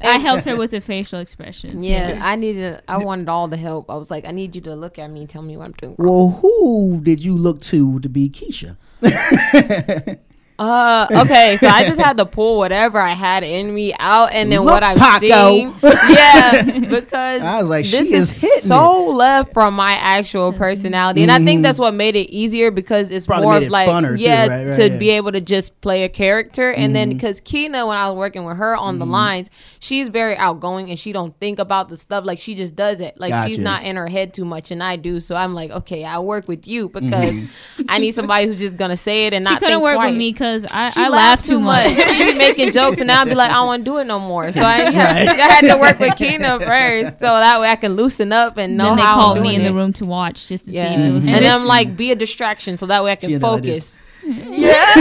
I helped her with the facial expressions. Yeah, I needed. I wanted all the help. I was like, I need you to look at me and tell me what I'm doing. Well, who did you look to to be Keisha? (laughs) Uh, okay, so I just had to pull whatever I had in me out, and then Look, what I've Paco. seen, yeah, (laughs) because I was like, this is is, hitting so left from my actual personality, and I think Mhm. that's what made it easier because it's Probably more it like, funner too, yeah, right, right, to yeah. be able to just play a character, and then Mhm. because Kina, when I was working with her on the Mhm. lines, she's very outgoing and she don't think about the stuff like she just does it, like she's not in her head too much, and I do, so I'm like, okay, I work with you because Mhm. I need somebody who's just gonna say it and She not couldn't think work twice. with me because I, She I laugh too much. (laughs) she be making jokes, and now I'd be like, I don't want to do it no more. So I, had, (laughs) I had to work with Kina first, so that way I can loosen up and know then they how. called me doing in the room to watch just to Yeah, see if it was. and then I'm like, be a distraction, so that way I can ended like focus. (laughs) Yeah.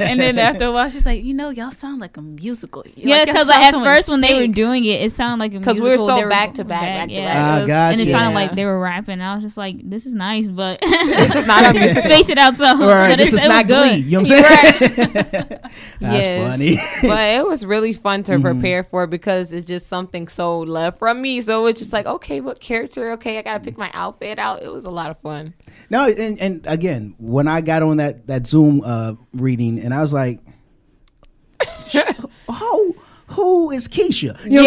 and then after a while, she's like, you know, y'all sound like a musical. Yeah, because sound at so first when they were doing it, it sounded like a 'Cause musical. Because we were so They back to back, back to yeah. back. Ah, gotcha. And it sounded Yeah. like they were rapping. I was just like, "This is nice, but (laughs) This is not (laughs) a space it out some." Right, this it's- is not good. Glee. You know what I'm saying? That's Yes. funny. but it was really fun to Mhm. prepare for because it's just something so left from me. So it's just like, okay, what character? Okay, I gotta pick my outfit out. It was a lot of fun. No, and, and again, when I got on that that Zoom uh, reading, and I was like, (laughs) "Who who is Keisha?" You know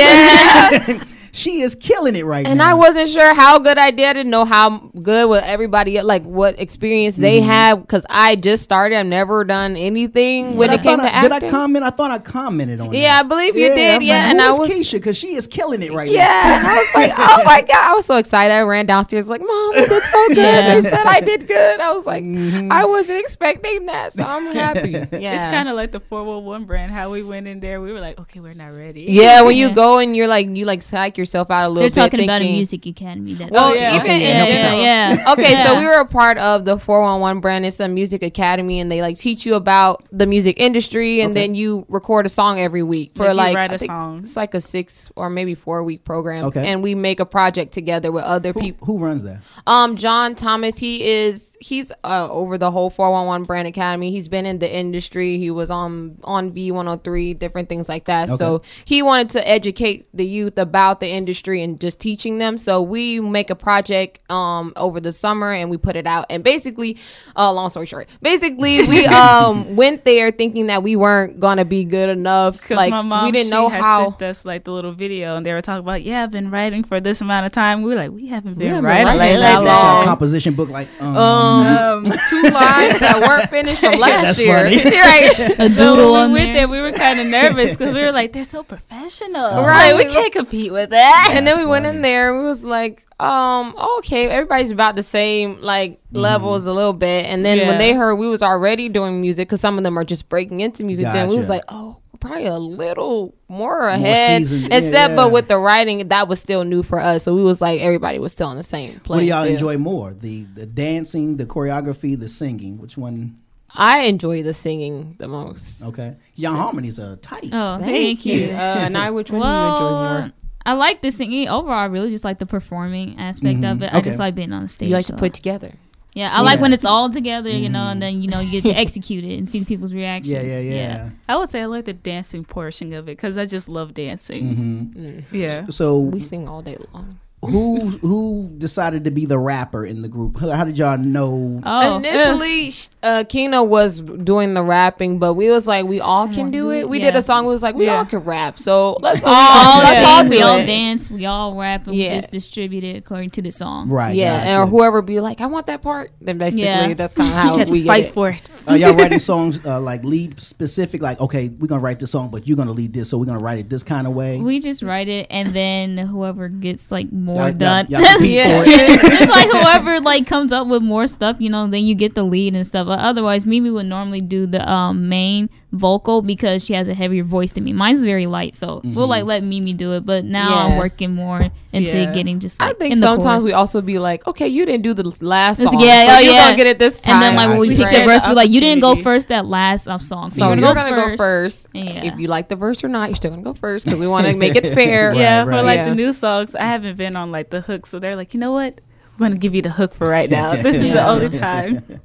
saying? (laughs) she is killing it right And now. And I wasn't sure how good I did. I didn't know how good with everybody, like what experience they Mhm. had, because I just started. I've never done anything when But it I came thought to I- did I comment? I thought I commented on. It. Yeah, that. I believe you did, I was yeah, like, and I is was- Keisha because she is killing it right now. Yeah, I was like, oh my god, I was so excited. I ran downstairs like, Mom, I did so (laughs) good. Yeah. They said I did good. I was like, Mm-hmm. I wasn't expecting that, so I'm happy. (laughs) Yeah, It's kind of like the 411 brand. How we went in there, we were like, okay, we're not ready. Yeah, when you (laughs) go and you're like, you like psych yourself out a little They're bit. talking about a music academy. That Well, yeah. even Okay, in yeah, help us general- out. yeah. Okay, Yeah. so we were a part of the 411 brand. It's a music academy, and they like teach you about the music industry, and Okay. then you record a song every week for Like, you like write I a think song. It's like a six or maybe four week program, Okay. and we make a project together with other people. Who runs that? Um, John Thomas, he is he's uh, over the whole 411 brand academy. He's been in the industry. He was on on B103, different things like that. So he wanted to educate the youth about the industry and just teaching them. So we make a project um over the summer and we put it out. And basically, uh, long story short, basically (laughs) we um went there thinking that we weren't gonna be good enough. Because Like my mom, we didn't know had how. sent us like the little video, and they were talking about, yeah, I've been writing for this amount of time. We were like, we haven't been haven't been writing, writing like that that. long. Composition book like um, Um, Um, um, (laughs) two lines that weren't finished from (laughs) last that's year. (laughs) right. A So doodle when on we went there. there, we were kind of nervous because we were like, they're so professional. Right. Like, we can't compete with that. and then we went in there and we was like um okay everybody's about the same like mm-hmm. levels a little bit and then Yeah. when they heard we was already doing music because some of them are just breaking into music then we was like oh we're probably a little more ahead seasoned, and yeah, said but with the writing that was still new for us so we was like everybody was still on the same place. What do y'all field. enjoy more? The the dancing, the choreography, the singing. Which one? i enjoy the singing the most Okay, young harmonies are tight. Oh, Thank thank, you. you. Uh, and I, which one do you enjoy more? I like the singing overall. I really just like the performing aspect of Mhm. it. I Okay. just like being on the stage. you like to so- put together Yeah, I like when it's all together, you know, and then you know you get to (laughs) execute it and see people's reactions. Yeah, yeah, yeah. I would say I like the dancing portion of it because I just love dancing. hmm Yeah. So we sing all day long who who decided to be the rapper in the group? How how did y'all know? Oh, Initially, uh, Kina was doing the rapping, but we was like, we all can do it. We did a song. We was like, we Yeah. all can rap, so let's we all, all let's all do we all dance, we all rap, and we just distribute it according to the song. right. Yeah, gotcha. and or whoever be like, I want that part. Then basically, Yeah. that's kind of how (laughs) You we to get fight it. for it. Are y'all writing songs uh, like lead specific? Like, okay, we're gonna write this song, but you're gonna lead this, so we're gonna write it this kind of way. We just write it, and then whoever gets like more Y'all- done. Yeah. (laughs) (laughs) it's like whoever like comes up with more stuff, you know, then you get the lead and stuff. But otherwise, Mimi would normally do the um main vocal because she has a heavier voice than me. Mine's very light, so we'll Mhm. like let Mimi do it. But now I'm working more into Yeah. getting just. I Like, think in the sometimes we also be like, okay, you didn't do the last song. yeah, so oh you're yeah. gonna get it this time. And then like when we pick the verse, we're like, you didn't go first that last um, song, So you're you're gonna, gonna go first. Yeah. If you like the verse or not, you're still gonna go first because we want to make it (laughs) fair. yeah, for like Yeah. the new songs, I haven't been on like the hook, so they're like, you know what? We're gonna give you the hook for right (laughs) now. This is the only time. (laughs)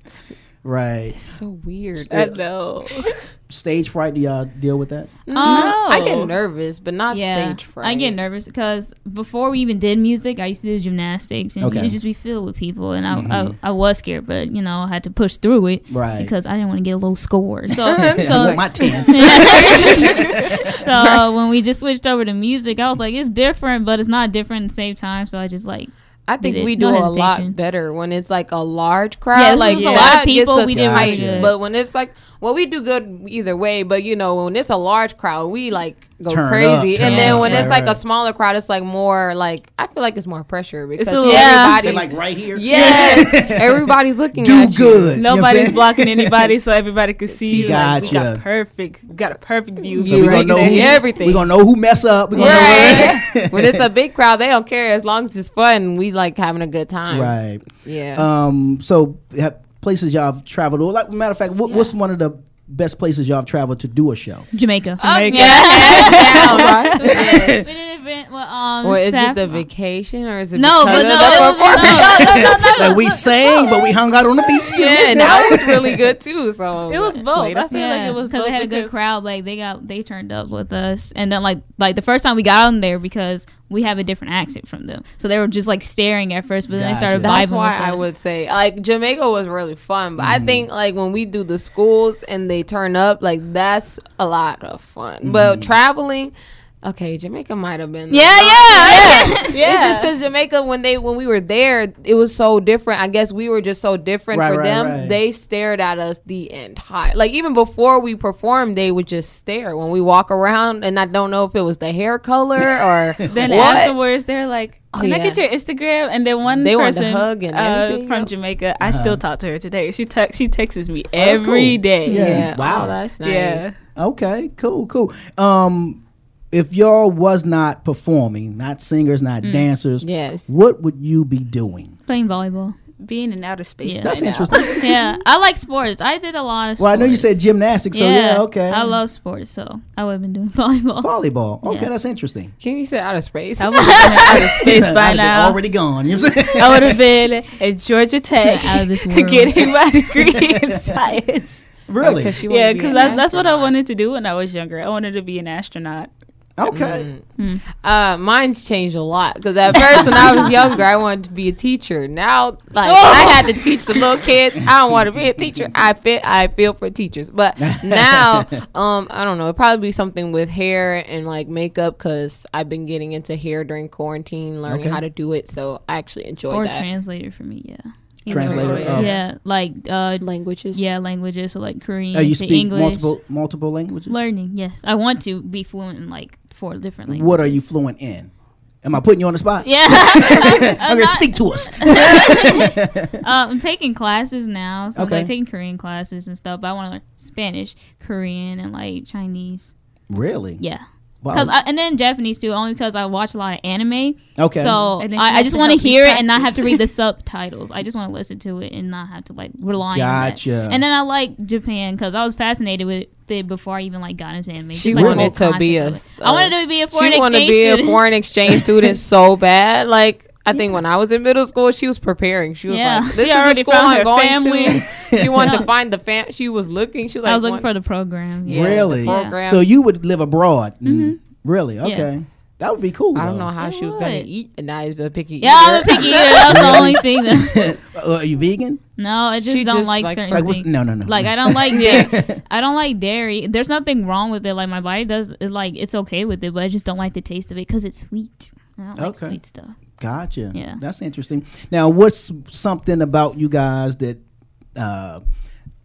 Right. so weird. I uh, know. (laughs) Stage fright. Do y'all deal with that? No, I get nervous, but not yeah, stage fright. I get nervous because before we even did music, I used to do gymnastics, and Okay. you just be filled with people, and I, Mhm. I mm-hmm. I was scared, but you know I had to push through it, Right. Because I didn't want to get a low score. So, (laughs) so want my 10. (laughs) so when we just switched over to music, I was like, it's different, but it's not different at the same time. So I just like. I think we do No a lot better when it's like a large crowd. Yeah, like was a lot of people, we did hyped. good. But when it's like, well, we do good either way. But you know, when it's a large crowd, we like go Turn crazy. up, and then up. when Right, it's like right. a smaller crowd, it's like more like I feel like it's more pressure because a little- everybody's like right here. Yes, (laughs) everybody's looking Do at you. good. You know Nobody's blocking (laughs) anybody, so everybody can see. you. Like, we Gotcha. got perfect. We got a perfect view. So you we right gonna know who, everything. We gonna know who mess up. We gonna Right. (laughs) when it's a big crowd, they don't care as long as it's fun. We like having a good time. Right. Yeah. Um. So have places y'all have traveled. Or like matter of fact, what, what's one of the best places y'all have traveled to do a show? Jamaica. Jamaica. Oh, Down, (laughs) right? we (laughs) did event um. Or is it the vacation or is it No, because but of no, the it was- performance? no, no, no, (laughs) like we sang, but we hung out on the beach too. Yeah, and that was really good too. So It was both. I feel like it was because both they had a good crowd. Like they got they turned up with us, and then like like the first time we got on there because we have a different accent from them, so they were just like staring at first, but then they started vibing. That's why I would say like Jamaica was really fun, but Mm-hmm. I think like when we do the schools and they turn up, like that's a lot of fun. Mm-hmm. But traveling. Okay, Jamaica might have been. Yeah, (laughs) (laughs) yeah. It's Yeah. just because Jamaica, when they when we were there, it was so different. I guess we were just so different Right, for right, them. right. They stared at us the entire, like even before we performed, they would just stare when we walk around, and I don't know if it was the hair color or (laughs) Then what. afterwards, they're like, Oh, "Can I get your Instagram?" And then one They wanted to person hug and uh, from. Jamaica, I Uh-huh. still talk to her today. She te- she texts me Oh, every cool. day. Yeah. Yeah. Wow. Oh, that's nice. Yeah. Okay. Cool. Cool. Um, if y'all was not performing, not singers, not Mm. dancers, Yes. what would you be doing? playing volleyball. Being in outer space. Yeah. That's interesting. (laughs) yeah, I like sports. I did a lot of. Sports. Well, I know you said gymnastics, so yeah, okay. I love sports, so I would have been doing (laughs) volleyball. volleyball. Okay, Yeah. that's interesting. Can you say outer space? I (laughs) would have been in outer space I'd by have been now. already gone. You know what I'm saying? I would have been at Georgia Tech, Out of this world. getting my degree in science. Really? Because Yeah, to be because an that's what I wanted to do when I was younger. I wanted to be an astronaut. Okay. Uh, mine's changed a lot because at first when I was (laughs) younger, I wanted to be a teacher. Now, like I had to teach the little kids. I don't want to be a teacher. I fit. I feel for teachers, but (laughs) now, um, I don't know. It'd probably be something with hair and like makeup because I've been getting into hair during quarantine, learning Okay. how to do it. So I actually enjoy that. or that. translator for me, yeah. Translator, Enjoy it. oh. yeah, like uh, Languages. yeah, languages. So like Korean, Uh, you to speak English. multiple multiple languages. Learning, yes. I want to be fluent in like four different languages. What are you fluent in? Am I putting you on the spot? Yeah. (laughs) (laughs) I'm gonna speak to us. uh, (laughs) I'm taking classes now, so I'm like taking Korean classes and stuff. But I want to learn Spanish, Korean, and like Chinese. really? Yeah. Wow. Cause I, and then Japanese too, only because I watch a lot of anime. Okay. So And then she I, I just want to help me hear it and not have to read the (laughs) subtitles. I just want to listen to it and not have to like rely on Gotcha. And then I like Japan because I was fascinated with it before I even like got into anime. She Just, like, the wanted whole to be a. concept of it. I wanted to be a foreign She wanted to exchange be a foreign exchange student (laughs) so bad. Like I think when I was in middle school, she was preparing. She was Yeah. like, She "This is already the school found I'm going family. to." (laughs) She wanted Yeah. to find the fam. She was looking. She was like, I was looking for the program. Yeah, the really? program. So you would live abroad? Mhm. Really? Yeah. Okay. That would be cool. I don't though. know how It she was gonna eat, and now she's a picky. Eater. Yeah, I'm a picky eater. That's the only (laughs) thing that. (laughs) Uh, are you vegan? No, I just She don't just like likes certain Like what's things. no no no. Like I don't like dairy. I don't like dairy. There's nothing wrong with it. Like my body does. It, like it's okay with it, but I just don't like the taste of it because it's sweet. I don't like sweet stuff. Gotcha. Yeah. That's interesting. Now, what's something about you guys that uh,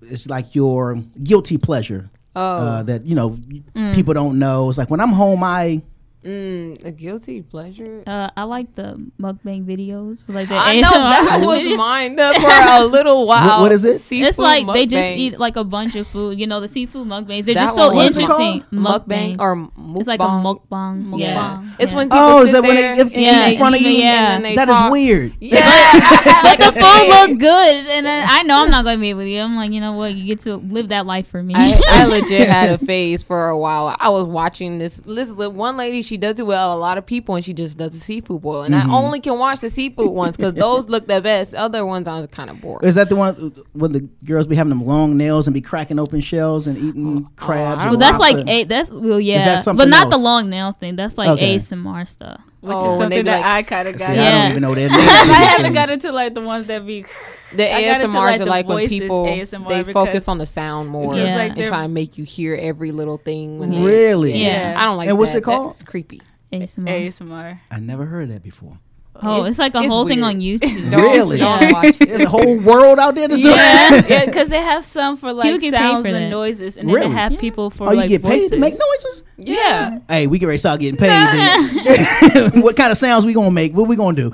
is like your guilty pleasure? Oh. Uh, that you know Mm. people don't know. It's like when I'm home, I Mm, a guilty pleasure. Uh, I like the mukbang videos. Like the I know that (laughs) was mine (laughs) for a little while. what is it? Seafood it's like they just mukbangs. eat like a bunch of food. You know, the seafood mukbangs. They're That just so one. Interesting. Mukbang Mukbang or It's like a mukbang. mukbang. Yeah. Yeah. It's when people Oh, is sit that when there they if, Yeah, in front of you? yeah. and they That is talk. weird. Yeah, (laughs) but the food looked good, and then I know I'm not going to be able to. I'm like, you know what? You get to live that life for me. I, I legit had a phase for a while. I was watching this. This one lady, she does it with a lot of people, and she just does the seafood boil. And Mhm. I only can watch the seafood ones because those look the best. Other ones I was kind of bored. Is that the one when the girls be having them long nails and be cracking open shells and eating crabs? well, and that's like a that's well, yeah, that but something not the long nail thing. That's like Okay. ASMR stuff. Which Oh, is something that like- I kind of got. See, I don't even know their (laughs) names. I haven't Things. got into like the ones that be. The I got into, ASMRs are like when voices people ASMR they focus on the sound more Yeah. like, and try and make you hear every little thing. When they- Really? Yeah. Yeah. I don't like. And what's that. it called? That's creepy. ASMR. ASMR. I never heard of that before. Oh, it's, like a it's whole thing on (laughs) YouTube. Don't- Really? Don't watch it. There's a whole world out there that's doing (laughs) Yeah, that. yeah, because they have some for like sounds for and noises, and then Really? they have people for Oh, you like get paid voices. to make noises? Yeah. Hey, we can ready to start getting paid. (laughs) then. what kind of sounds we gonna make? What we gonna do?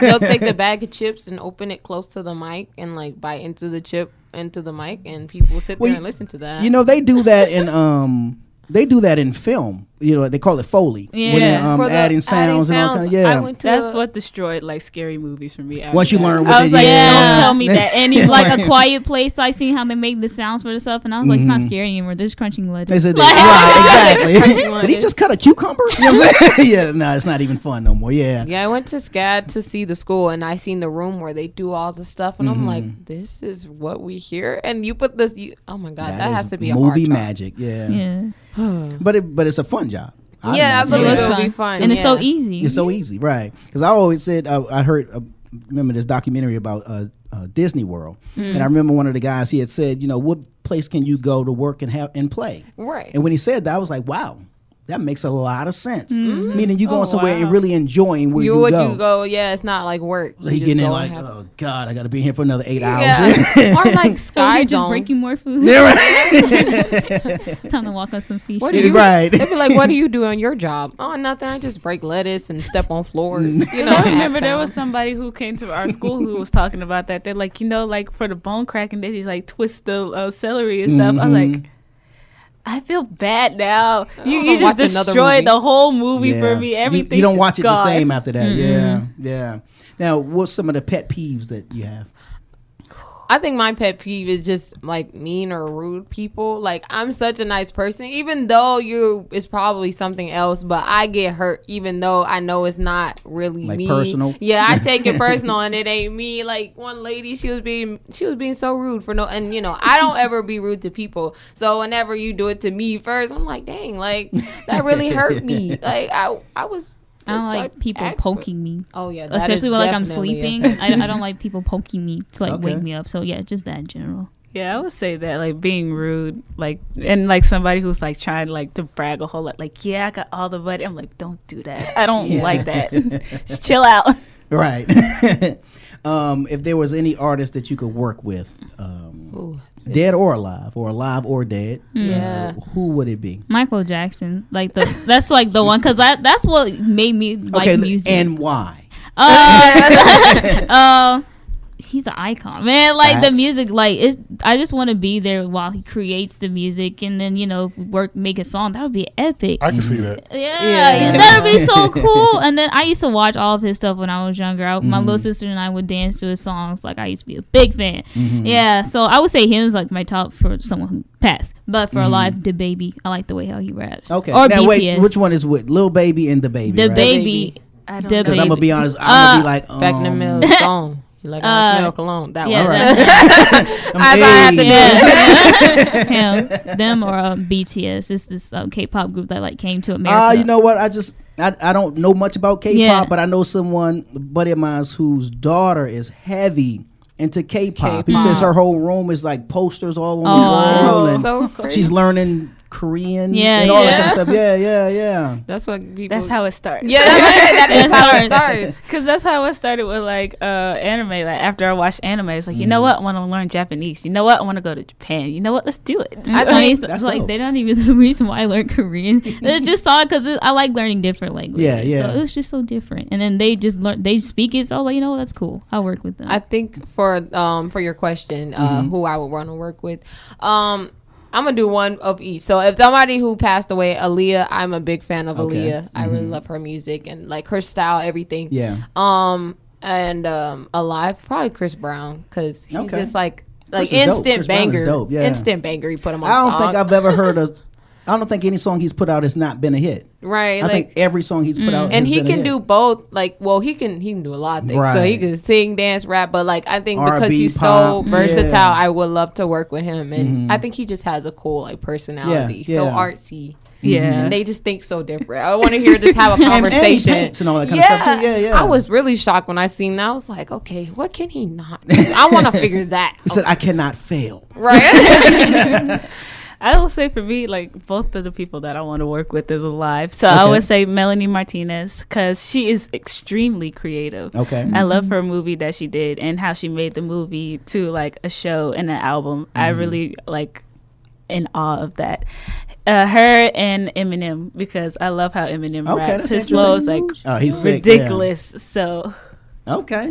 They'll take the bag of chips and open it close to the mic and like bite into the chip into the mic, and people sit Well, there you- and listen to that. You know, they do that in um, they do that in film. You know, they call it foley. when they're Yeah. um, the adding adding sounds and all sounds, kinds. Of, I yeah. went to That's a- what destroyed like scary movies for me. after Once you learn what I they was like, yeah. don't tell me that (laughs) anymore. like a quiet place. I seen how they make the sounds for the stuff, and I was like, it's not Mhm. scary anymore. They're just crunching lettuce. They said (laughs) Like- Right, (laughs) exactly. Did he just cut a cucumber? You know what I'm saying? yeah, no, it's not even fun no more. Yeah. Yeah, I went to SCAD to see the school, and I seen the room where they do all the stuff, and I'm like, Mhm. this is what we hear. And you put this, you, oh my god, that has to be a movie magic. Yeah. Yeah. (sighs) but it but it's a fun job. I'd Yeah, I imagine. believe It looks it'll be fun. And it's so easy. It's so easy, right? Because I always said uh, I heard uh, remember this documentary about uh, uh, Disney World, Mm. and I remember one of the guys he had said, you know, what place can you go to work and have and play? Right. And when he said that, I was like, wow, that makes a lot of sense. Mhm. Meaning you going Oh, somewhere and really enjoying where you are. you, would go. you go? Yeah, it's not like work. So You he just getting in like, have- oh god, I got to be here for another eight Yeah. hours. (laughs) or (laughs) like Sky just Zone. breaking more food. Yeah, right. (laughs) Time to walk on some seashore. What do you, Right. They'd be like, "What do you do on your job?" Oh, nothing. I just break lettuce and step on floors. You know. I remember there was somebody who came to our school who was talking about that. They're like, you know, like for the bone cracking, they just like twist the uh, celery and stuff. I was Mhm. like, I feel bad now. You, you just destroyed the whole movie Yeah. for me. Everything You, don't watch it the same after that. Mm-hmm. Yeah, yeah. Now, what's some of the pet peeves that you have? I think my pet peeve is just like mean or rude people. Like I'm such a nice person, even though you it's probably something else, but I get hurt even though I know it's not really Like me. personal? Yeah, I take it (laughs) personal and it ain't me. Like one lady, she was being she was being so rude for no and you know, I don't ever be rude to people. So whenever you do it to me first, I'm like, dang, like that really hurt me. (laughs) Like I I was I don't like people ask for- poking me. Oh yeah, that is especially when like I'm sleeping. (laughs) I, I don't like people poking me to like Okay. wake me up. So yeah, just that in general. Yeah, I would say that like being rude, like and like somebody who's like trying like to brag a whole lot, like yeah, I got all the money. I'm like, don't do that. I don't Yeah. like that. (laughs) Just chill out. Right. (laughs) um, if there was any artist that you could work with, um, dead or alive, or alive or dead, Yeah. uh, who would it be? Michael Jackson, like the that's like the one because that that's what made me like okay, music. and why? Uh, (laughs) (laughs) uh, he's an icon, man. Like the music, like it. I just want to be there while he creates the music, and then you know work make a song. That would be epic. I can see that. Yeah, Yeah. that would be so cool. And then I used to watch all of his stuff when I was younger. I, My Mhm. little sister and I would dance to his songs. Like I used to be a big fan. Mhm. Yeah, so I would say him is like my top for someone who passed. But for Mhm. alive, the baby, I like the way how he raps. Okay. or now BTS. wait, which one is with Lil Baby and the baby. The right? baby. I don't know. Because I'm gonna be honest, I'm Uh, gonna be like, Back in the um, middle stone. You like I Uh, smell cologne. That yeah, one. that- (laughs) (laughs) I'm As I have to hey. do. him, them or um, BTS. It's this um, K-pop group that like came to America. Ah, you know what? I just I, I don't know much about K-pop, Yeah. but I know someone, a buddy of mine, whose daughter is heavy into K-pop. He K-pop. says her whole room is like posters all on Oh, the wall, wow. and So crazy. she's learning Korean Yeah, and all that yeah. kind of stuff. Yeah, yeah, yeah. That's what people. That's how it starts. Yeah, that is how it starts. Because that's how it started with like uh, anime. Like after I watched anime, it's like you know what, I want to learn Japanese. You know what, I want to go to Japan. You know what, let's do it. It's funny. It's like they're not even (laughs) the reason why I learned Korean. They just saw it because I like learning different languages. Yeah, yeah. So it was just so different. And then they just learn. They speak it. So I like, you know, what, that's cool. I'll work with them. I think for um for your question, uh, Mhm. who I would want to work with, um. I'm gonna do one of each. So if somebody who passed away, Aaliyah, I'm a big fan of Okay. Aaliyah. I really Mhm. love her music and like her style, everything. Yeah. Um and um alive, probably Chris Brown because he's Okay. just like like Chris instant Chris Brown is banger, dope, yeah. instant banger. You put him on. I don't think. I've ever heard of. (laughs) I don't think any song he's put out has not been a hit. Right, I like- think every song he's put out, and has he been a can hit. do both. Like, well, he can he can do a lot of things. So he can sing, dance, rap. But like, I think because R&B, he's pop, so versatile, yeah. I would love to work with him. And Mhm. I think he just has a cool like personality, so yeah. artsy. Yeah. and they just think so different. I want to hear just have a (laughs) And- and conversation paints and all that kind of stuff, too. Yeah, yeah. I was really shocked when I seen that. I was like, okay, what can he not? do? I want to figure that. (laughs) He said, "I cannot fail." Right. (laughs) I will say for me, like both of the people that I want to work with is alive. So I would say Melanie Martinez because she is extremely creative. Okay. I love her movie that she did and how she made the movie to like a show and an album. I Mhm. really like in awe of that. Uh, her and Eminem because I love how Eminem Okay, raps. His interesting. flow is like Oh, he's sick, yeah. ridiculous. So Okay.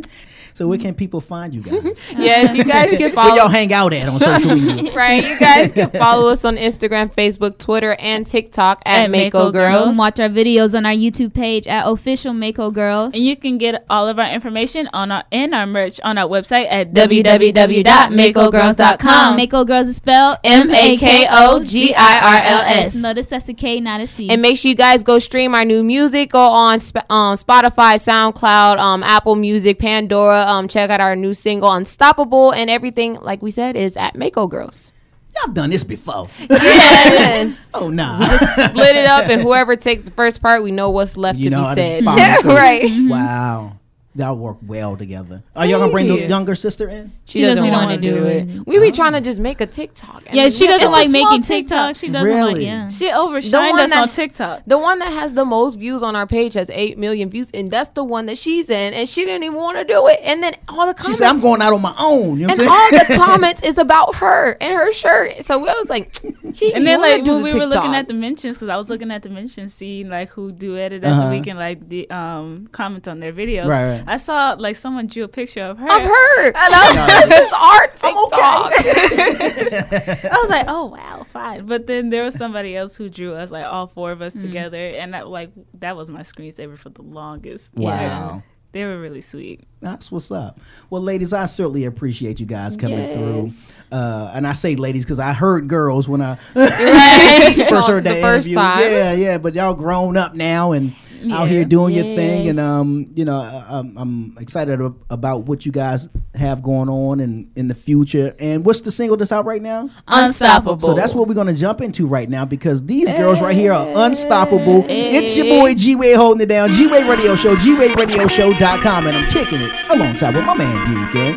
So where can people find you guys? (laughs) Yes, you guys can follow. Where y'all hang out at on social media? (laughs) right, you guys can follow us on Instagram, Facebook, Twitter, and TikTok at, At Mako Mako Girls. Girls. watch our videos on our YouTube page at official Mako Girls. And you can get all of our information on our and our merch on our website at www.makogirls.com. Mako Girls is spelled M A K O G I R L S. Notice that's a K, not a C. And make sure you guys go stream our new music. Go on Sp- um, Spotify, SoundCloud, um, Apple Music, Pandora. Um, check out our new single "Unstoppable" and everything. Like we said, is at Mako Girls. Y'all done this before. Yes. (laughs) oh nah. We just split it up, and whoever takes the first part, we know what's left You to know be how to said. Yeah, (laughs) right. (laughs) Wow. Y'all work well together. Are y'all gonna bring Thank the younger sister in? She doesn't, want to do it. We be trying to just make a TikTok. and Yeah, then- she doesn't It's like making TikTok. She doesn't like, Really? yeah. She The overshined one us that- on TikTok. The one that has the most views on our page has eight million views, and that's the one that she's in, and she didn't even want to do it. And then all the She comments, said, "I'm going out on my own." You know and what all I'm saying? the comments (laughs) is about her and her shirt. So I was like, And then like when the we were looking at the mentions, because I was looking at the mentions, seeing like who duetted us, Uh-huh. and we can like the um comment on their videos. Right, right. I saw like someone drew a picture of her. of her. And I was, this is art TikTok. (laughs) (laughs) I was like, oh wow, fine. But then there was somebody else who drew us like all four of us Mm. together, and that like that was my screensaver for the longest. Wow. They were really sweet. That's what's up. Well, ladies, I certainly appreciate you guys coming Yes. through. Uh, and I say ladies because I heard girls when I Right. (laughs) first heard The that first interview. time. Yeah, yeah. But y'all grown up now and out here Yeah. doing your thing, and um, you know, I- I'm, I'm excited about what you guys have going on and in the future. And what's the single that's out right now? Unstoppable. So that's what we're gonna jump into right now because these girls right here are unstoppable. It's your boy G Wade holding it down. G Wade Radio Show, G Wade Radio Show.com, and I'm kicking it alongside with my man Deacon.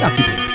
Y'all keep it.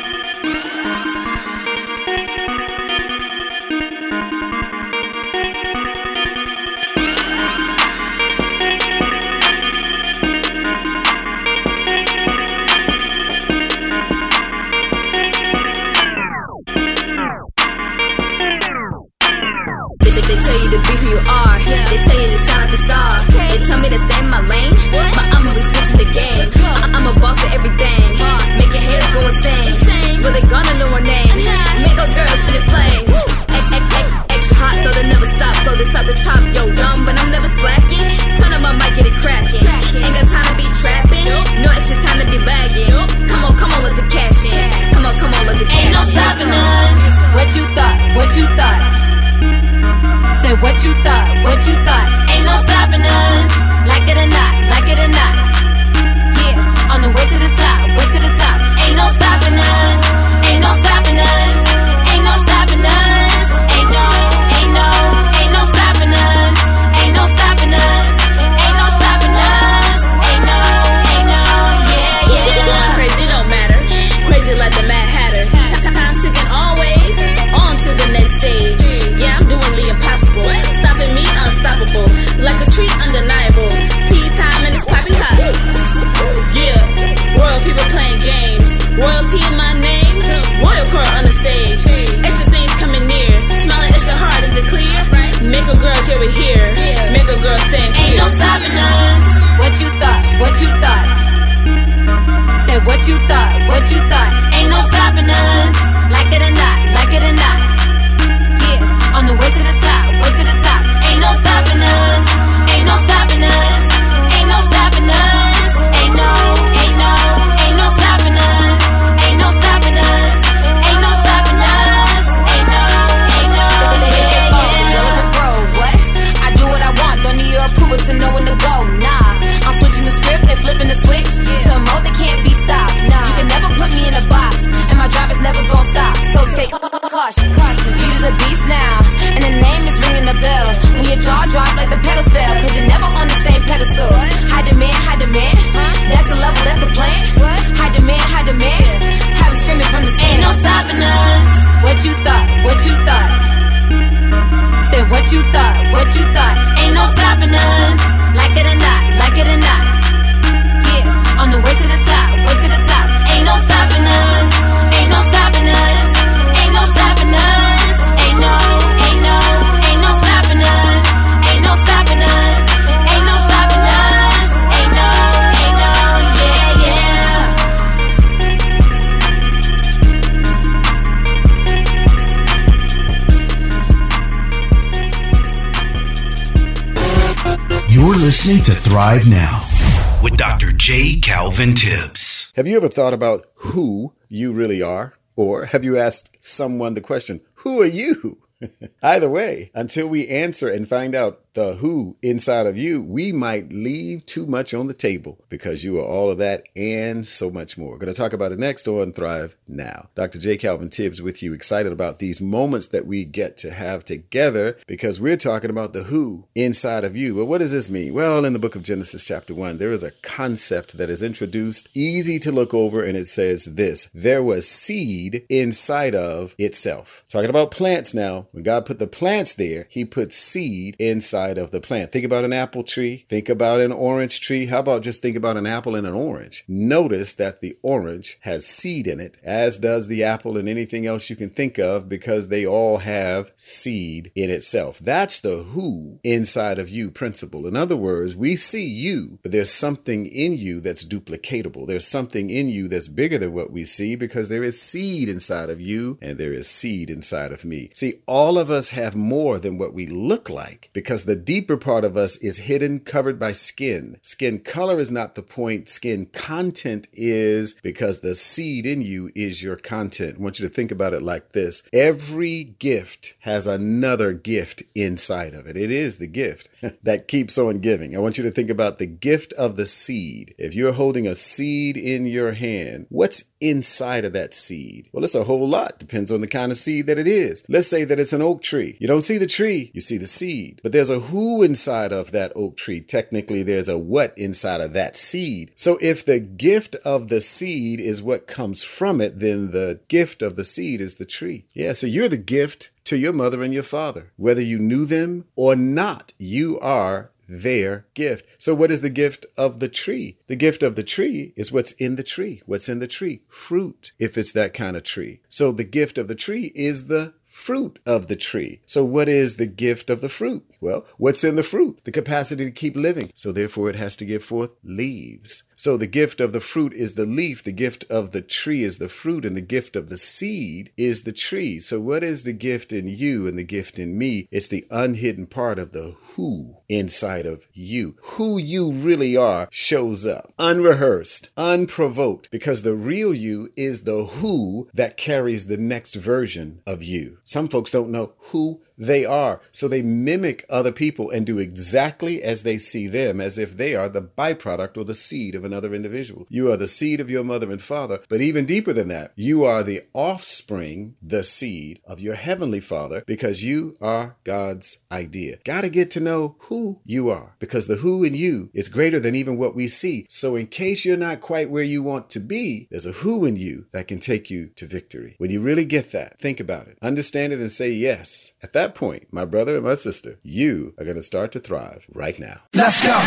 Listening to Thrive Now with Dr. J. Calvin Tibbs. Have you ever thought about who you really are? Or have you asked someone the question, Who are you? (laughs) Either way, until we answer and find out the who inside of you, we might leave too much on the table because you are all of that and so much more. We're going to talk about it next on Thrive Now. Dr. J. Calvin Tibbs with you, excited about these moments that we get to have together because we're talking about the who inside of you. Well, what does this mean? Well, in the book of Genesis, chapter 1, there is a concept that is introduced, easy to look over, and it says this there was seed inside of itself. Talking about plants now. When God put the plants there, He put seed inside of the plant. Think about an apple tree. Think about an orange tree. How about just think about an apple and an orange? Notice that the orange has seed in it, as does the apple and anything else you can think of, because they all have seed in itself. That's the who inside of you principle. In other words, we see you, but there's something in you that's duplicatable. There's something in you that's bigger than what we see because there is seed inside of you and there is seed inside of me. See, all of us have more than what we look like because the deeper part of us is hidden, covered by skin. Skin color is not the point. Skin content is because the seed in you is your content. I want you to think about it like this. Every gift has another gift inside of it. It is the gift (laughs) that keeps on giving. I want you to think about the gift of the seed. If you're holding a seed in your hand, what's inside of that seed? Well, it's a whole lot. Depends on the kind of seed that it is. Let's say that it's an oak tree. You don't see the tree, you see the seed. But there's a who inside of that oak tree. Technically, there's a what inside of that seed. So if the gift of the seed is what comes from it, then the gift of the seed is the tree. Yeah, so you're the gift to your mother and your father. Whether you knew them or not, you are their gift. So, what is the gift of the tree? The gift of the tree is what's in the tree. What's in the tree? Fruit, if it's that kind of tree. So, the gift of the tree is the fruit of the tree. So, what is the gift of the fruit? Well, what's in the fruit? The capacity to keep living. So, therefore, it has to give forth leaves. So, the gift of the fruit is the leaf, the gift of the tree is the fruit, and the gift of the seed is the tree. So, what is the gift in you and the gift in me? It's the unhidden part of the who inside of you. Who you really are shows up unrehearsed, unprovoked, because the real you is the who that carries the next version of you. Some folks don't know who they are, so they mimic other people and do exactly as they see them, as if they are the byproduct or the seed of another individual. You are the seed of your mother and father, but even deeper than that, you are the offspring, the seed of your heavenly father, because you are God's idea. Got to get to know who you are, because the who in you is greater than even what we see. So, in case you're not quite where you want to be, there's a who in you that can take you to victory. When you really get that, think about it, understand it, and say yes. At that point, my brother and my sister, you are going to start to thrive right now. Let's go.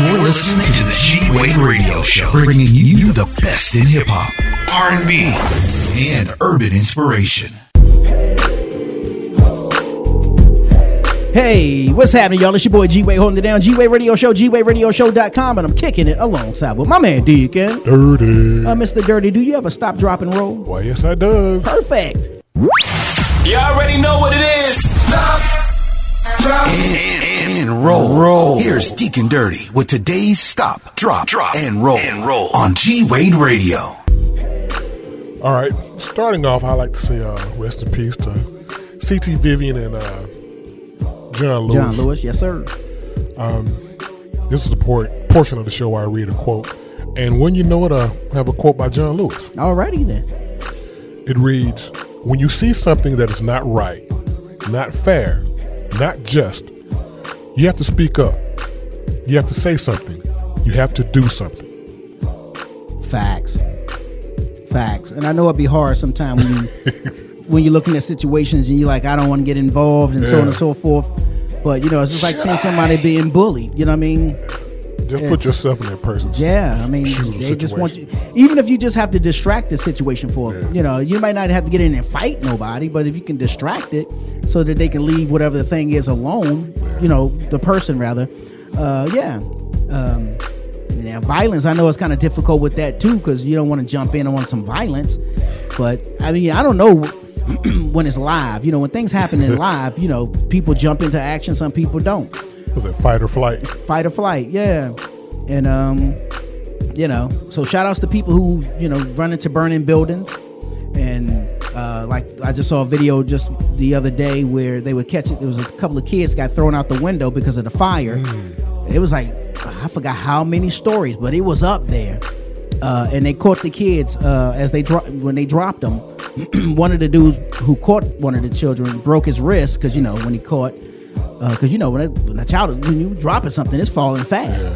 You're listening to the G Wade Radio Show, bringing you the best in hip hop, R&B, and urban inspiration. Hey, what's happening, y'all? It's your boy G Wade holding it down. G Wade Radio Show, G Wade Radio Show.com, and I'm kicking it alongside with my man Deacon. Dirty. Uh, Mr. Dirty, do you ever stop, drop, and roll? Why, yes, I does. Perfect. You already know what it is. Stop, drop, And, and, and roll. roll. Here's Deacon Dirty with today's Stop, Drop, Drop, and Roll, and roll. on G Wade Radio. All right, starting off, I like to say uh, rest in peace to CT Vivian and uh, John Lewis. John Lewis, yes, sir. Um, this is a por- portion of the show where I read a quote. And when you know it, I have a quote by John Lewis. Alrighty then. It reads When you see something that is not right, not fair, not just, you have to speak up. You have to say something. You have to do something. Facts. Facts. And I know it'd be hard sometimes when you (laughs) when you're looking at situations and you're like, I don't want to get involved and so on and so forth. But you know, it's just like seeing somebody being bullied. You know what I mean? Just put yourself in that person's Yeah, I mean, shoes they just want you. Even if you just have to distract the situation for them, you know, you might not have to get in and fight nobody, but if you can distract it so that they can leave whatever the thing is alone, you know, the person rather, uh, yeah. Um, yeah, violence. I know it's kind of difficult with that too because you don't want to jump in on some violence. But I mean, I don't know (clears throat) when it's live. You know, when things happen in (laughs) live, you know, people jump into action. Some people don't Was it fight or flight? fight or flight yeah. And um you know so shout outs to people who you know run into burning buildings. And uh like i just saw a video just the other day where they would catch it there was a couple of kids got thrown out the window because of the fire. It was like i forgot how many stories but it was up there. Uh, and they caught the kids uh, as they dro- when they dropped them. (clears throat) one of the dudes who caught one of the children broke his wrist because you know when he caught because you know when a, when a child when you dropping something it's falling fast.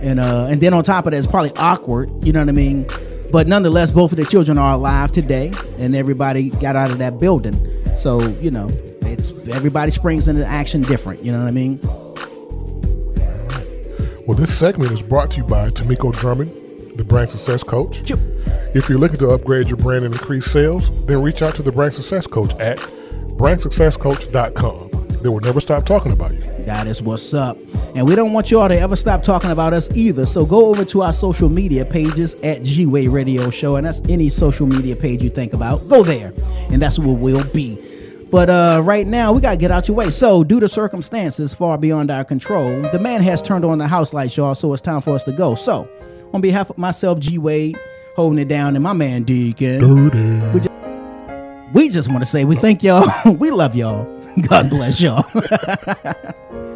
And uh and then on top of that it's probably awkward you know what i mean? But nonetheless both of the children are alive today and everybody got out of that building. So you know it's everybody springs into action different you know what i mean? Well, this segment is brought to you by Tamiko Drummond, the brand success coach. If you're looking to upgrade your brand and increase sales, then reach out to the brand success coach at brandsuccesscoach.com. They will never stop talking about you. That is what's up. And we don't want y'all to ever stop talking about us either. So go over to our social media pages at G Wade Radio Show. And that's any social media page you think about. Go there. And that's where we'll be. But uh, right now, we got to get out your way. So, due to circumstances far beyond our control, the man has turned on the house lights, y'all. So, it's time for us to go. So, on behalf of myself, G Wade, holding it down, and my man, Deacon, we just, we just want to say we thank y'all. (laughs) we love y'all. God bless y'all. (laughs)